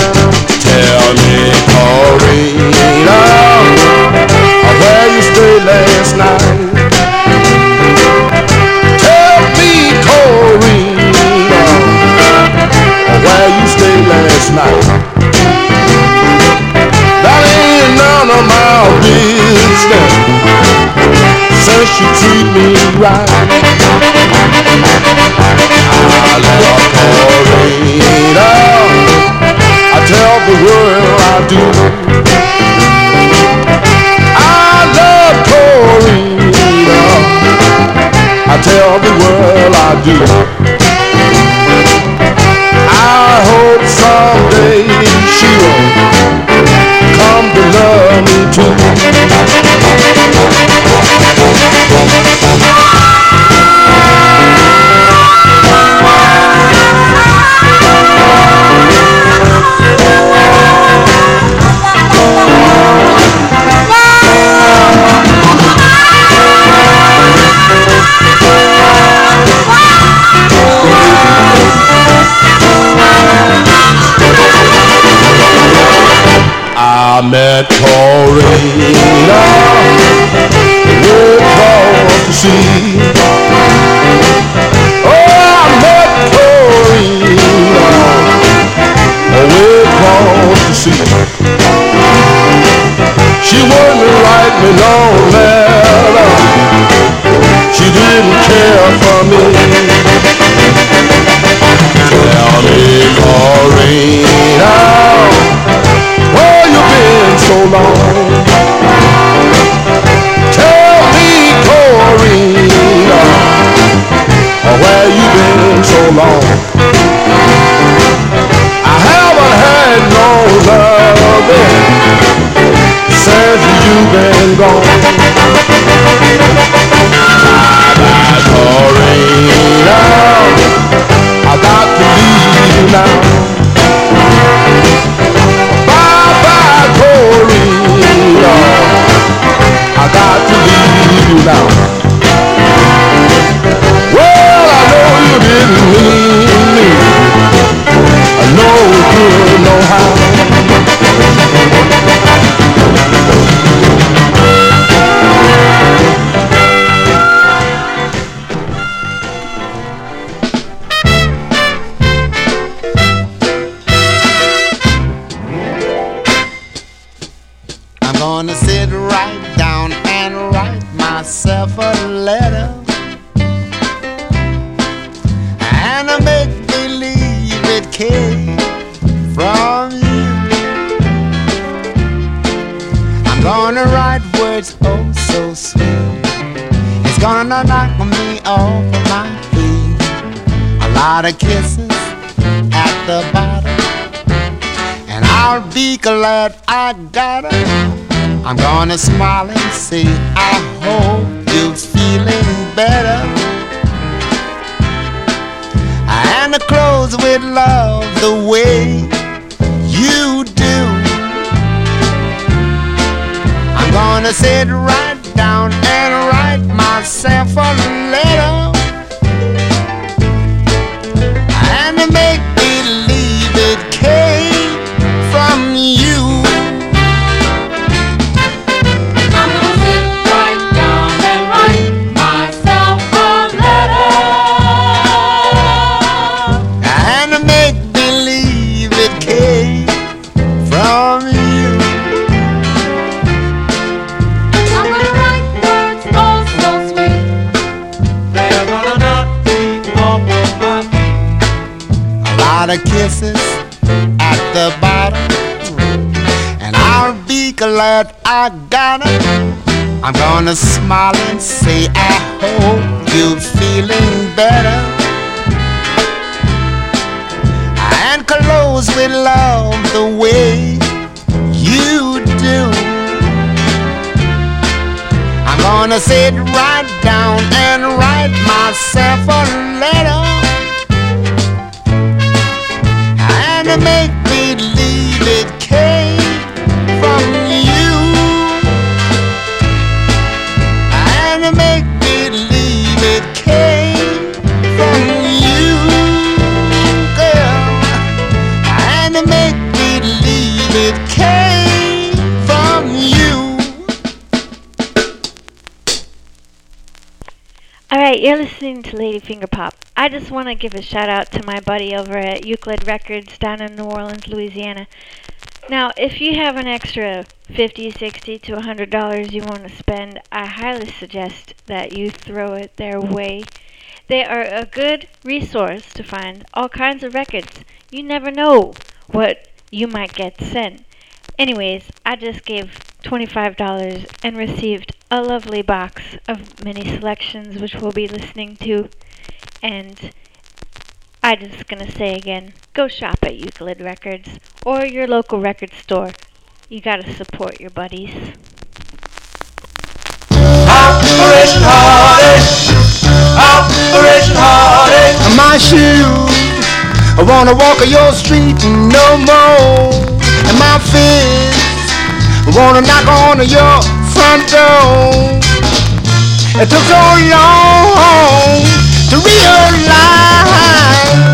Tornado looked off the sea. Oh, I met the sea. She wouldn't write me no letter. She didn't care for me. long lot of kisses at the bottom. And I'll be glad I got it. I'm gonna smile and say, I hope you're feeling better. And close with love the way you do. I'm gonna sit right down and write myself a letter. make believe it can. You're listening to Lady Finger Pop. I just want to give a shout out to my buddy over at Euclid Records down in New Orleans, Louisiana. Now, if you have an extra 50, 60 to $100 you want to spend, I highly suggest that you throw it their way. They are a good resource to find all kinds of records. You never know what you might get sent. Anyways, I just gave $25 and received a lovely box of many selections which we'll be listening to. And I'm just gonna say again, go shop at Euclid Records or your local record store. You gotta support your buddies. Operation Heartache, Operation Heartache. My shoes, I wanna walk on your street no more. And my fist, I wanna knock on your front door. It took so long to realize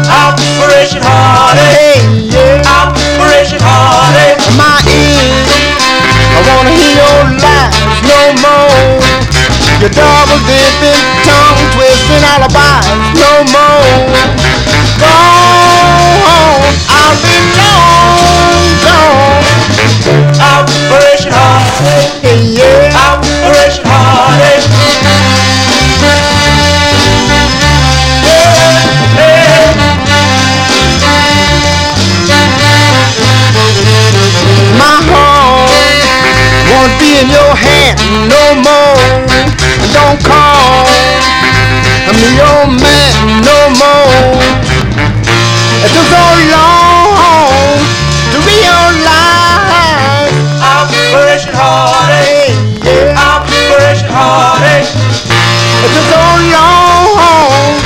Operation Heartache, yeah. Operation Heartache. My ears, I wanna hear your lies no more. Your double dipping, tongue twisting alibis no more. Gone, I'll be long gone. Operation Heartache, yeah. Operation Heartache. My heart won't be in your hand no more. Don't call me your man no more. So long Heartache, yeah. Operation Heartache. It took so long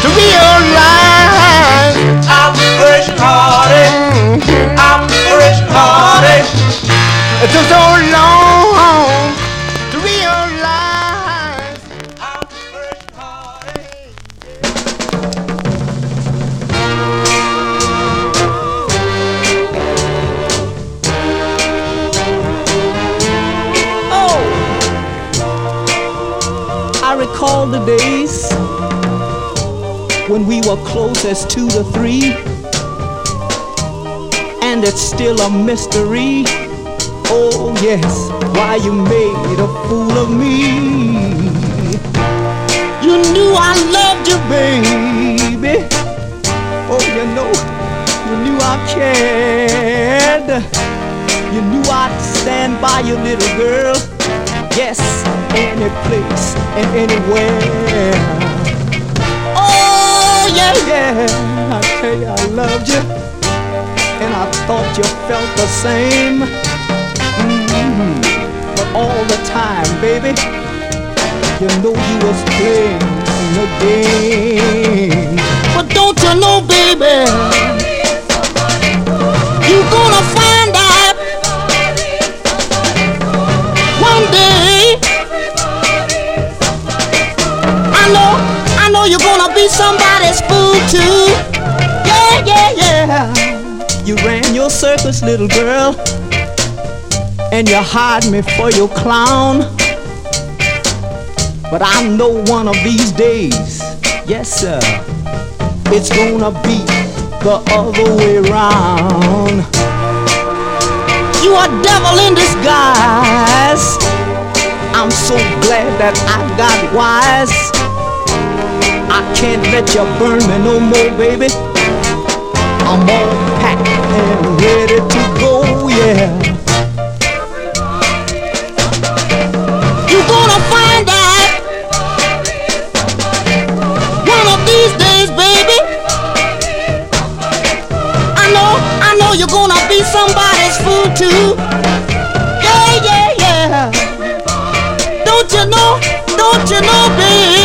to realize Operation Heartache, Operation Heartache. It took so long when we were closest to three, and it's still a mystery. Oh, yes, why you made a fool of me. You knew I loved you, baby. Oh, you know, you knew I cared. You knew I'd stand by you, little girl. Yes, any place and anywhere. Yeah, yeah. I tell you, I loved you. And I thought you felt the same. Mhm. But all the time, baby, you know you was playing the game. But don't you know, baby, you're gonna find out one day. I know, know you're gonna be somebody's fool too. Yeah, yeah, yeah. You ran your circus, little girl, and you hired me for your clown. But I know one of these days, yes, sir, it's gonna be the other way round. You are devil in disguise. I'm so glad that I got wise. Can't let you burn me no more, baby. I'm all packed and ready to go, yeah. You're gonna find out one of these days, baby. I know, I know you're gonna be somebody's fool too. Yeah, yeah, yeah. Don't you know? Don't you know, baby?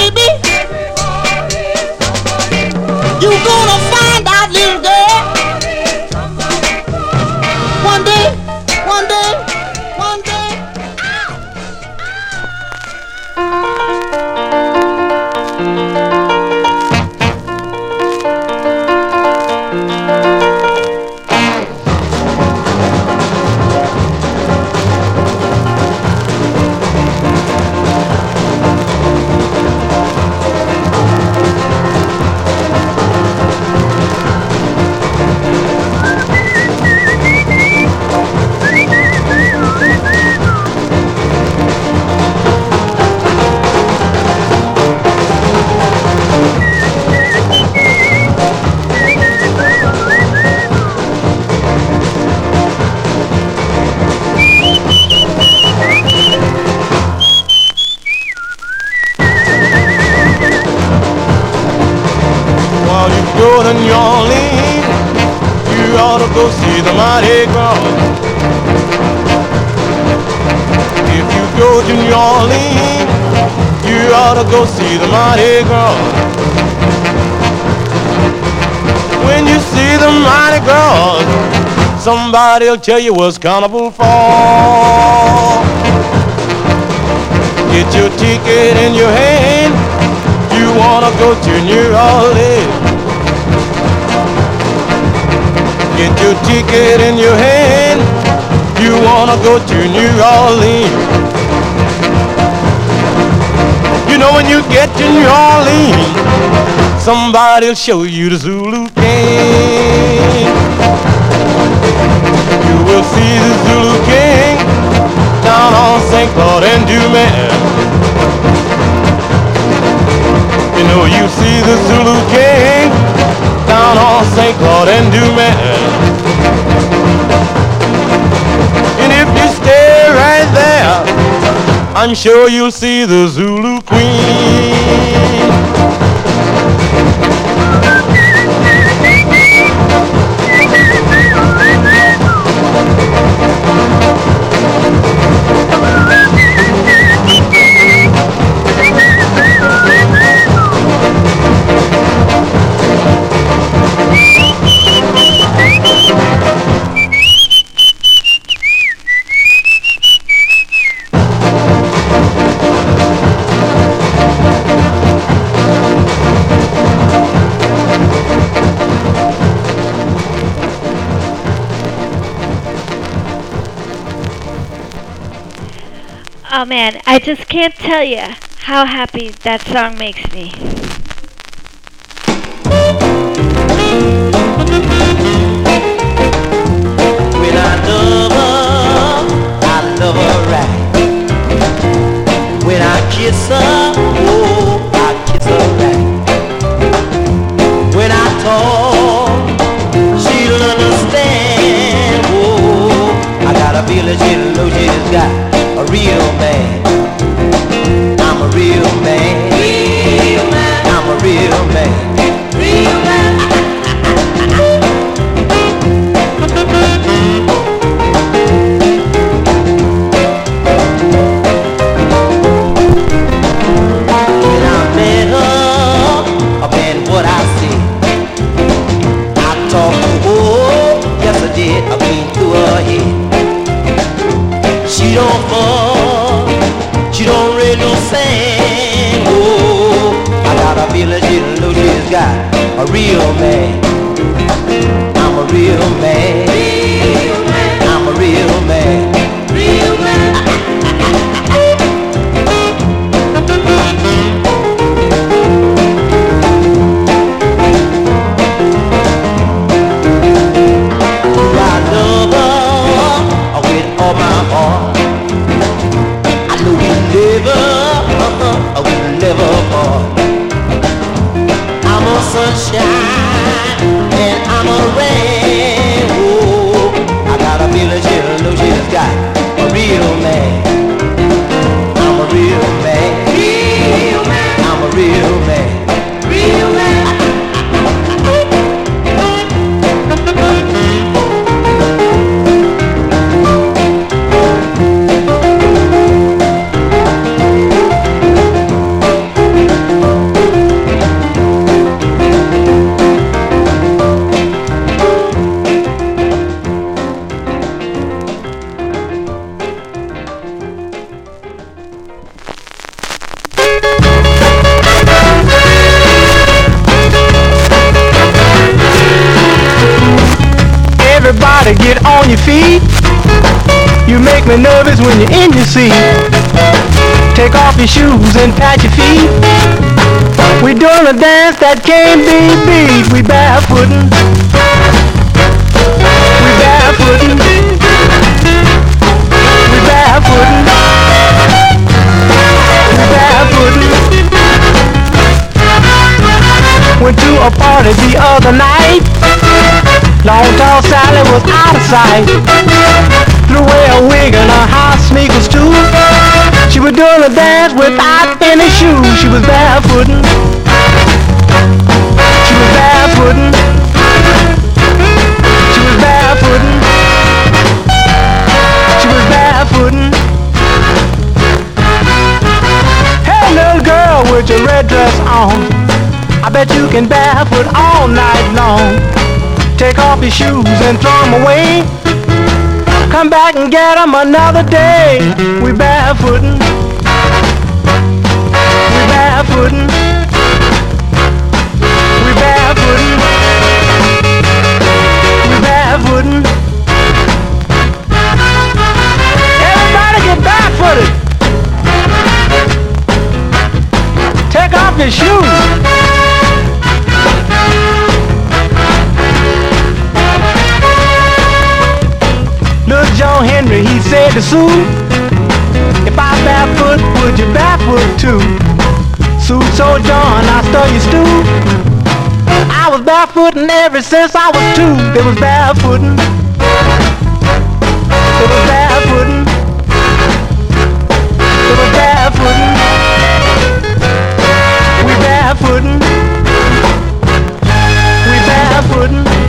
Somebody'll tell you what's carnival for. Get your ticket in your hand, you wanna go to New Orleans. Get your ticket in your hand, you wanna go to New Orleans. You know when you get to New Orleans, somebody'll show you the Zulu King. Will see the Zulu King down on St. Claude and Dumas. You know you see the Zulu King down on St. Claude and Dumas. And if you stay right there, I'm sure you'll see the Zulu Oh man, I just can't tell you how happy that song makes me. When I love her, I love her right. When I kiss her, oh, I kiss her right. When I talk, she'll understand. Oh, I got a feeling she'll know she's got real man. A real man. Me nervous when you're in your seat. Take off your shoes and pat your feet. We're doing a dance that can't be beat. We barefootin'. We barefootin'. We barefootin'. We barefootin'. Went to a party the other night. Long tall Sally was out of sight to wear a wig and her high sneakers too. She was doing a dance without any shoes. She was barefootin'. She was barefootin'. She was barefootin'. She was barefootin'. Hey, little girl with your red dress on. I bet you can barefoot all night long. Take off your shoes and throw 'em away. Come back and get 'em another day. We barefootin'. We barefootin'. We barefootin'. We barefootin'. Everybody get barefooted. Take off your shoes. Joe Henry, he said to Sue, if I barefoot, would you barefoot too? Sue told John, I stole your stew. I was barefooting ever since I was two. They was barefooting. They was barefooting. They was barefooting. We barefooting. We barefooting.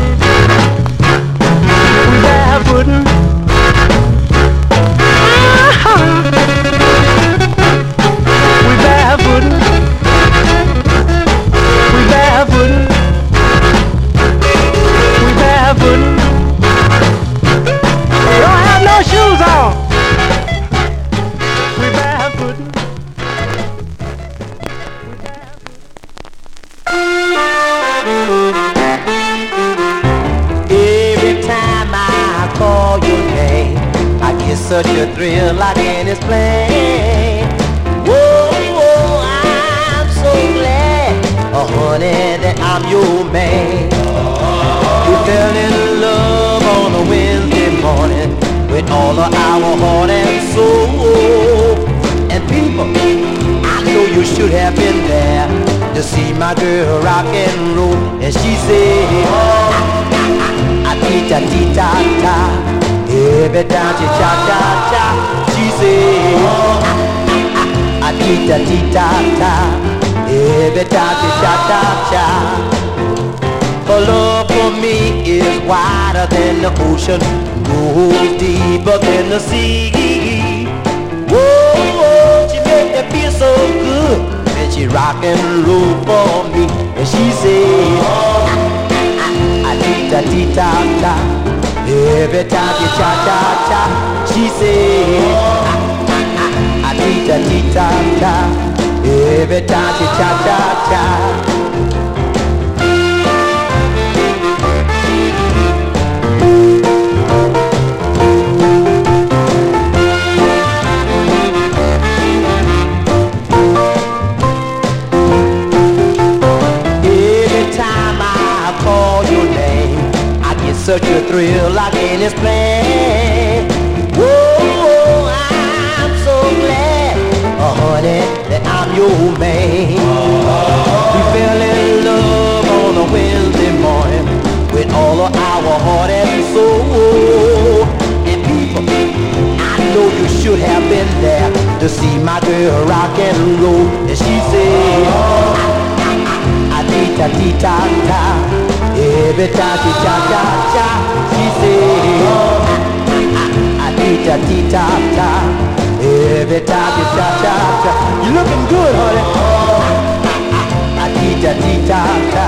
To see my girl rock and roll. And she said, oh, a tita tita ta. Every time she cha cha cha, she say, oh, a tita tita ta. Every time she cha cha cha. Her love for me is wider than the ocean, goes deeper than the sea. Whoa, whoa, she make me feel so good, she rock and roll for me, and she say. Tita tita ta Every time you cha cha cha She say ah, Tita tita ta Every time she cha cha cha such a thrill like this plane. Whoa, I'm so glad, oh honey, that I'm your man. We fell in love on a Wednesday morning with all of our heart and soul. And people, I know you should have been there to see my girl rock and roll. And she said. a tita tita ta. Every time she cha cha cha, she say, tita tita ta. Every time she cha cha cha, you looking good, honey. A tita tita ta.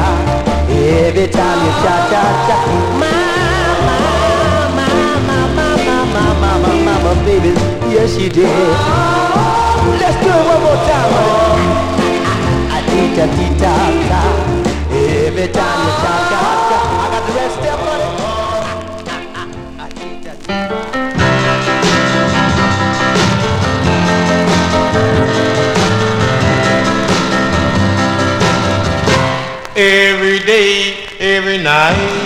Every time you cha cha cha, mama, mama, mama, mama, mama, mama, baby, yes she did. Let's do it one more time, honey. A tita tita ta. Every time you cha, I got the rest on it. every day, every night.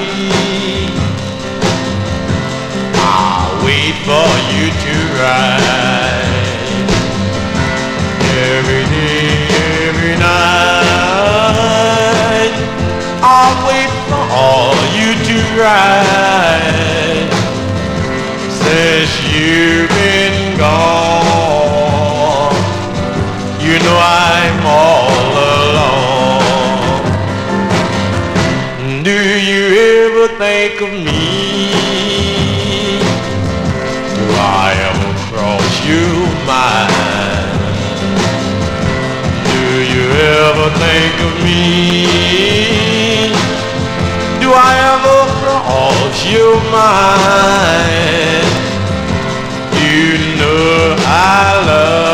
all you do right since you've been gone. You know I'm all alone. Do you ever think of me? Do I ever cross you mind? Do you ever think of me? your mind. You know I love.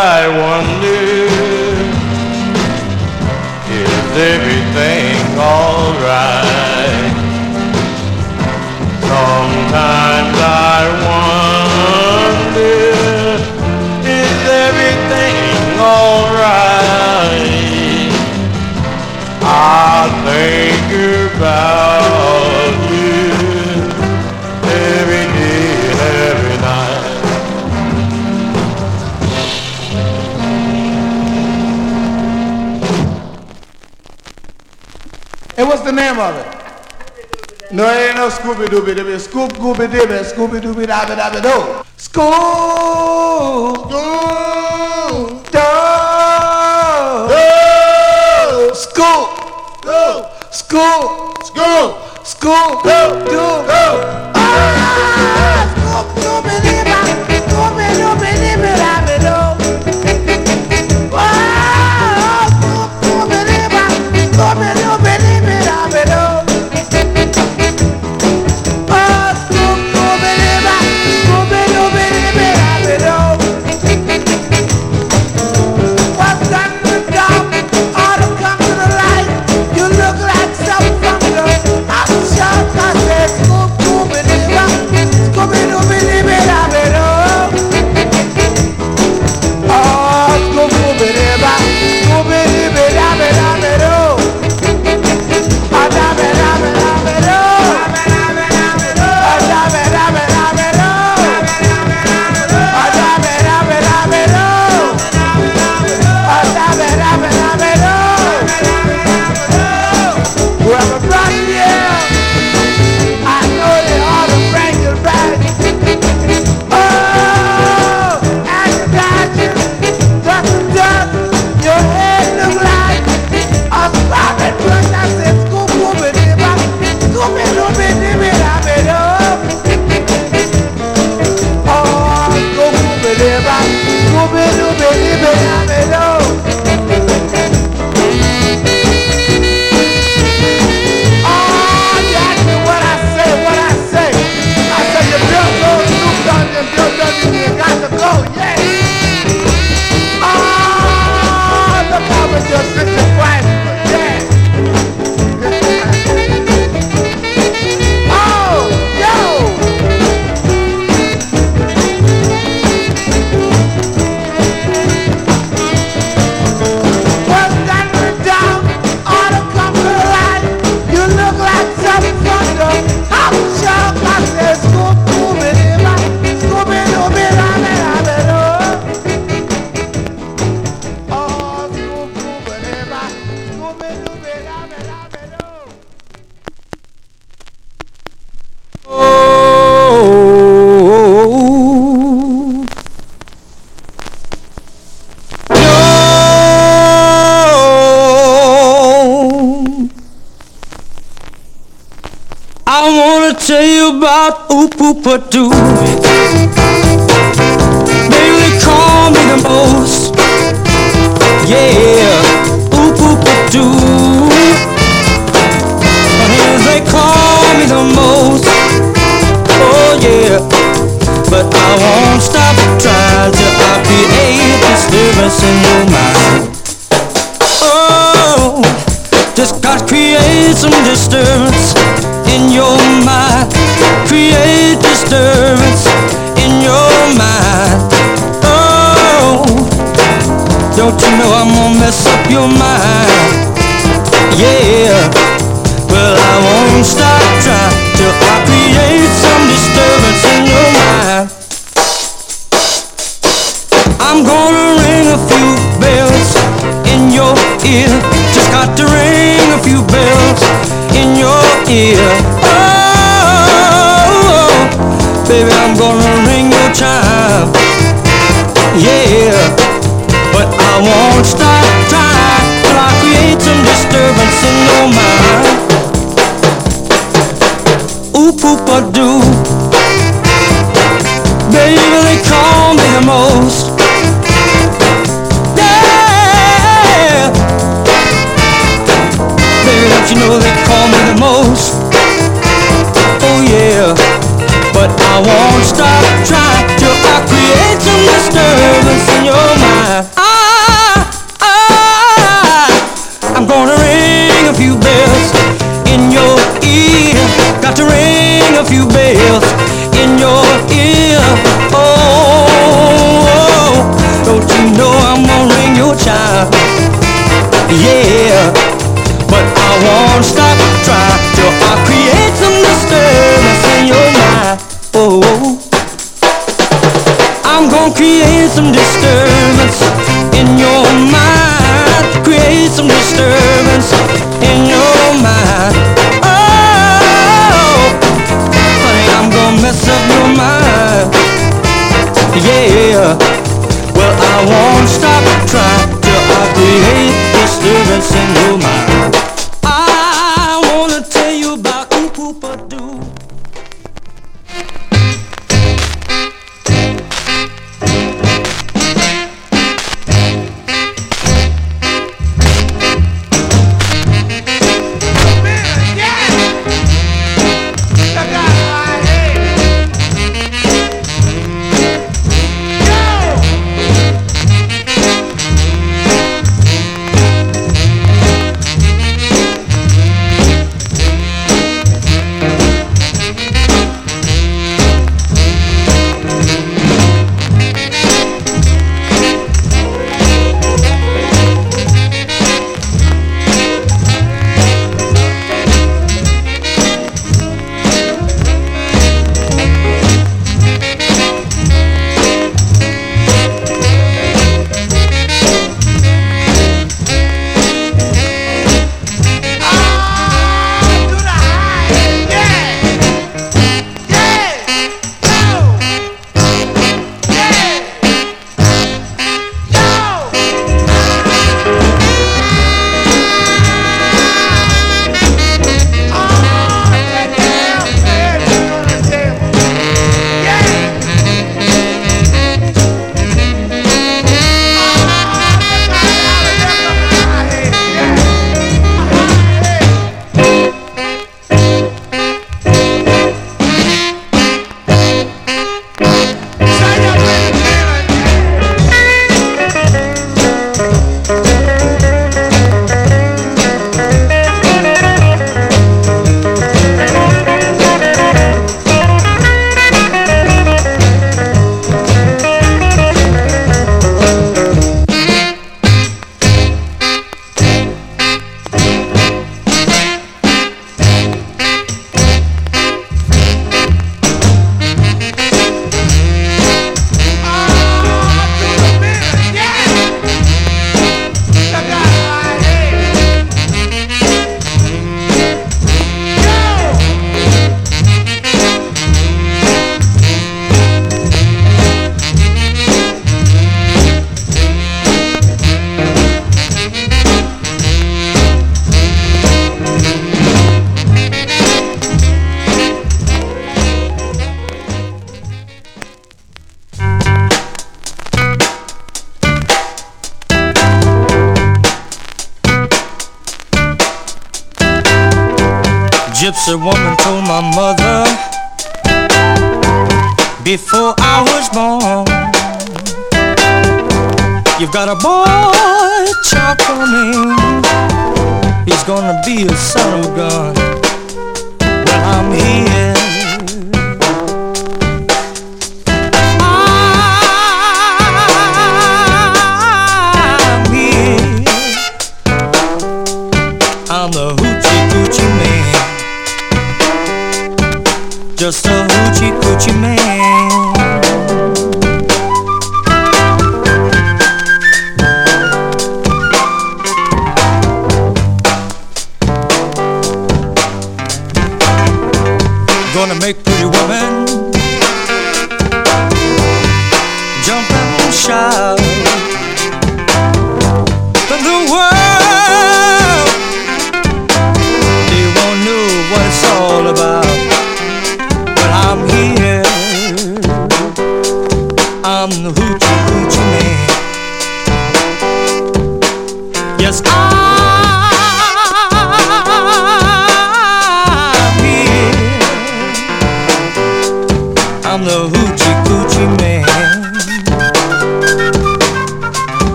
I wonder Is everything alright? Sometimes I wonder Is everything alright? I think about the name of it? No, it ain't no Scooby Dooby Dooby. Scoop Gooby Dooby. Scooby Dooby Dabby Dabby Doo. School. School. Do. School. Do. School. School. School. Do. Do. about oop oop a do, Baby, they call me the most. Yeah, oop oop a doo. They call me the most. Oh yeah, but I won't stop trying till I create this difference in your mind. Oh, just gotta create some disturbance. disturbance in your mind. Oh, don't you know I'm gonna mess up your mind? Yeah, well, I won't stop trying till I create some disturbance in your mind. I'm gonna ring a few bells in your ear. Just got to ring a few bells in your ear. Oh, Yeah, but I won't stop trying till I create some disturbance in your mind. Ooh, poop, I do. Baby, they call me the most. Yeah. Baby, don't you know they call me the most? Oh yeah, I won't stop trying till I create some disturbance in your mind. I, ah, I, ah. I'm gonna ring a few bells in your ear. Got to ring a few bells in your ear. Oh, oh, oh. don't you know I'm gonna ring your child? Yeah, but I won't stop trying gonna create some disturbance in your mind. Create some disturbance in your mind. Oh, honey, I'm gonna mess up your mind. Yeah, well, I won't stop trying till I create disturbance in your mind.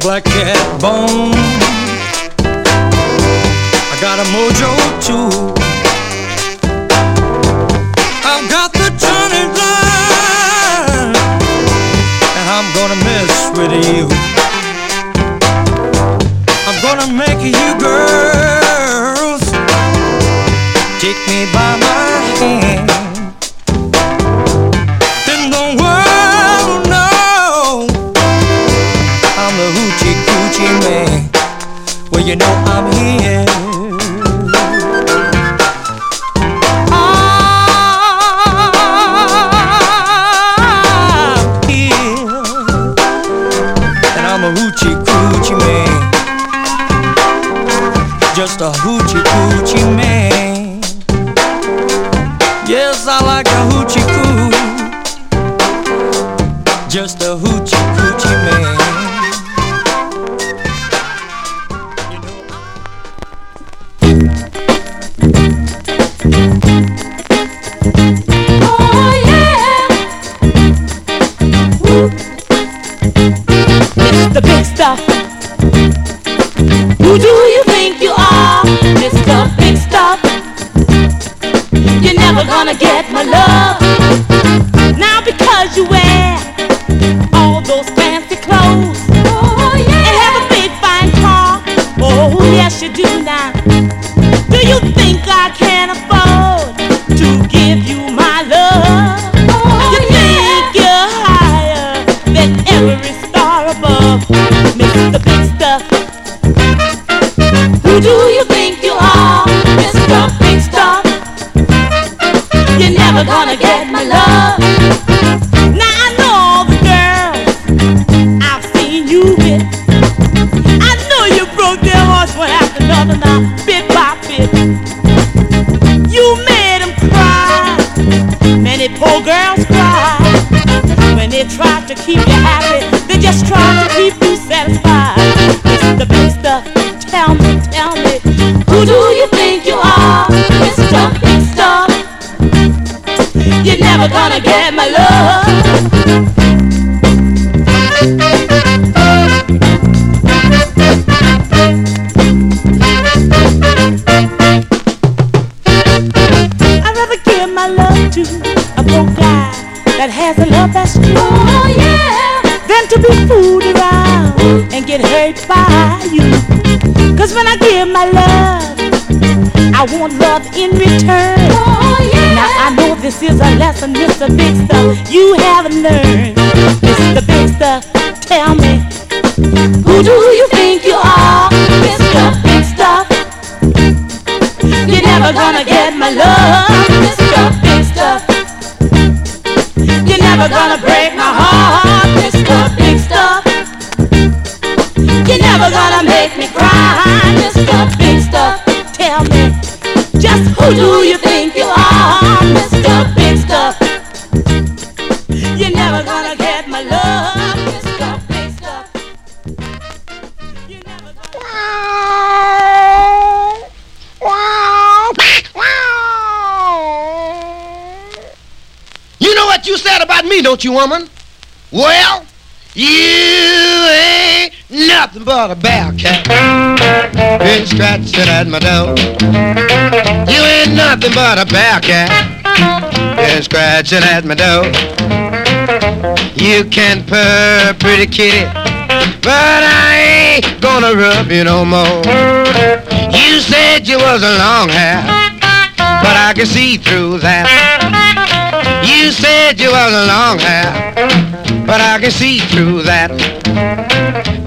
Black cat bone. Woman? Well, you ain't nothing. nothing but a bellcat. Been scratching at my door. You ain't nothing but a bellcat. Been scratching at my door. You can purr, pretty kitty, but I ain't gonna rub you no more. You said you was a long hair, but I can see through that. You said you was a long hair, but I can see through that.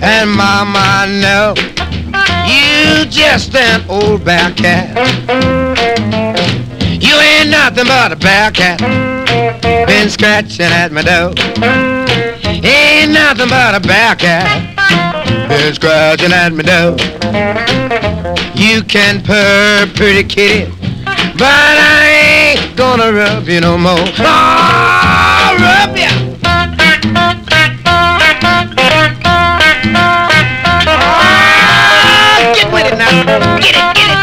And mama, know you just an old bear cat. You ain't nothing but a bear cat. Been scratching at my door. Ain't nothing but a bear cat. Been scratching at my door. You can purr, pretty kitty, but I gonna rub you no more. Oh, rub ya. Oh, get with it now. Get it, get it,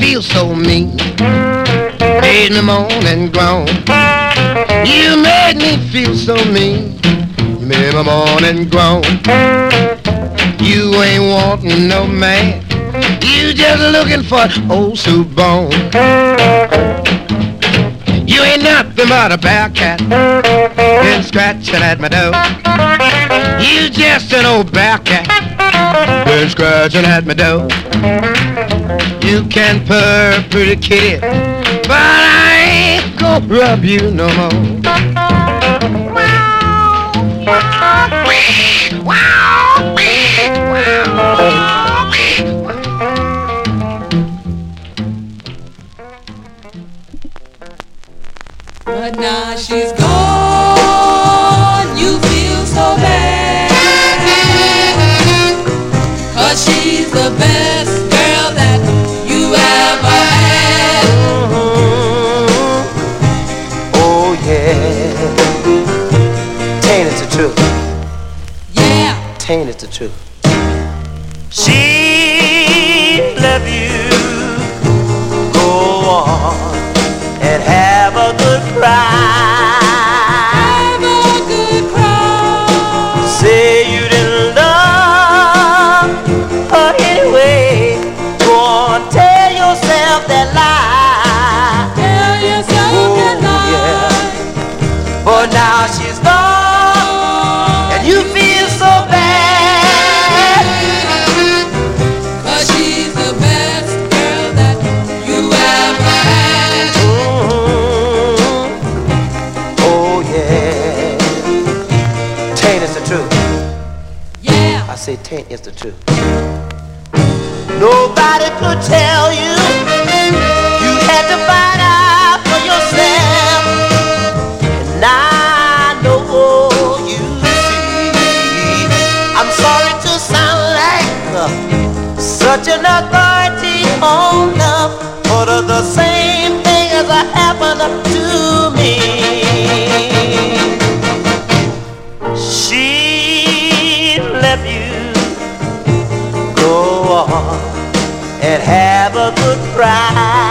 feel so mean. Made me moan and groan. You made me feel so mean. You made me moan and groan. You ain't wanting no man. You just looking for an old soup bone. You ain't nothing but a bear cat. Been scratching at my door. You just an old bear cat. Been scratching at my door. You can purr, pretty kitty, but I ain't gonna rub you no more. But Çık. Taint good (laughs)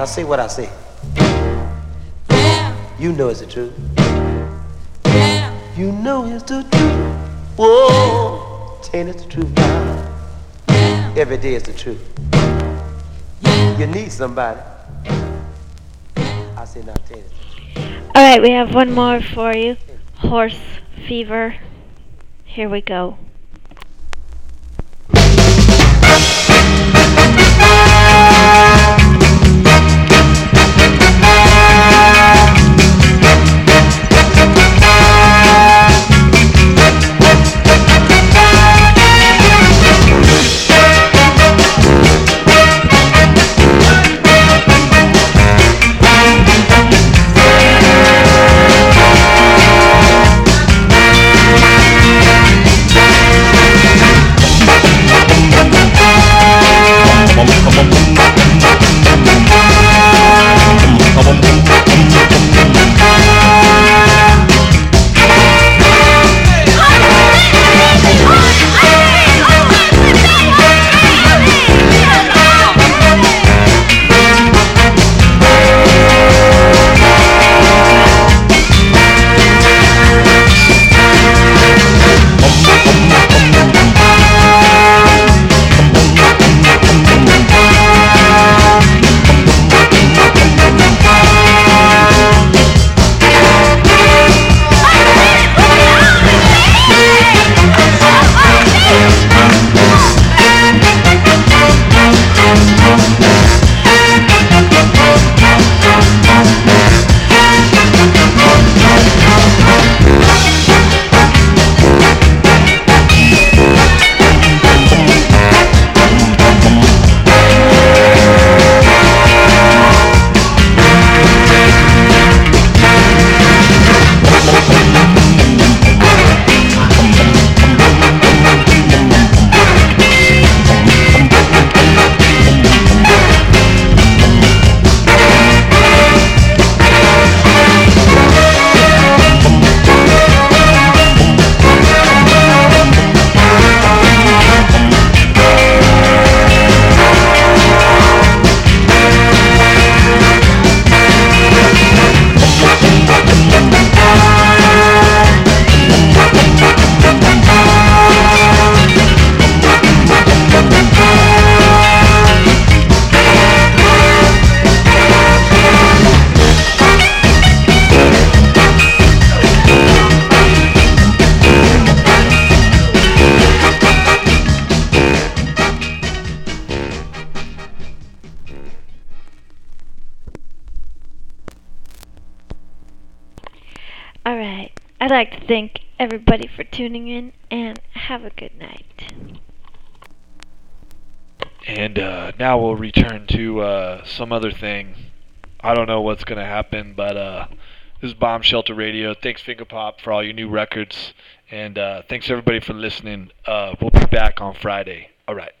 Now say what I say. Yeah. You know it's the truth. Yeah. You know it's the truth. Whoa, ain't it the truth now? Every day is the truth. You need somebody. I say now, ain't it? All right, we have one more for you. Horse fever. Here we go. Thank everybody for tuning in and have a good night. And uh, now we'll return to uh, some other thing. I don't know what's going to happen, but uh, this is Bomb Shelter Radio. Thanks, Finger Pop, for all your new records. And uh, thanks, everybody, for listening. Uh, we'll be back on Friday. All right.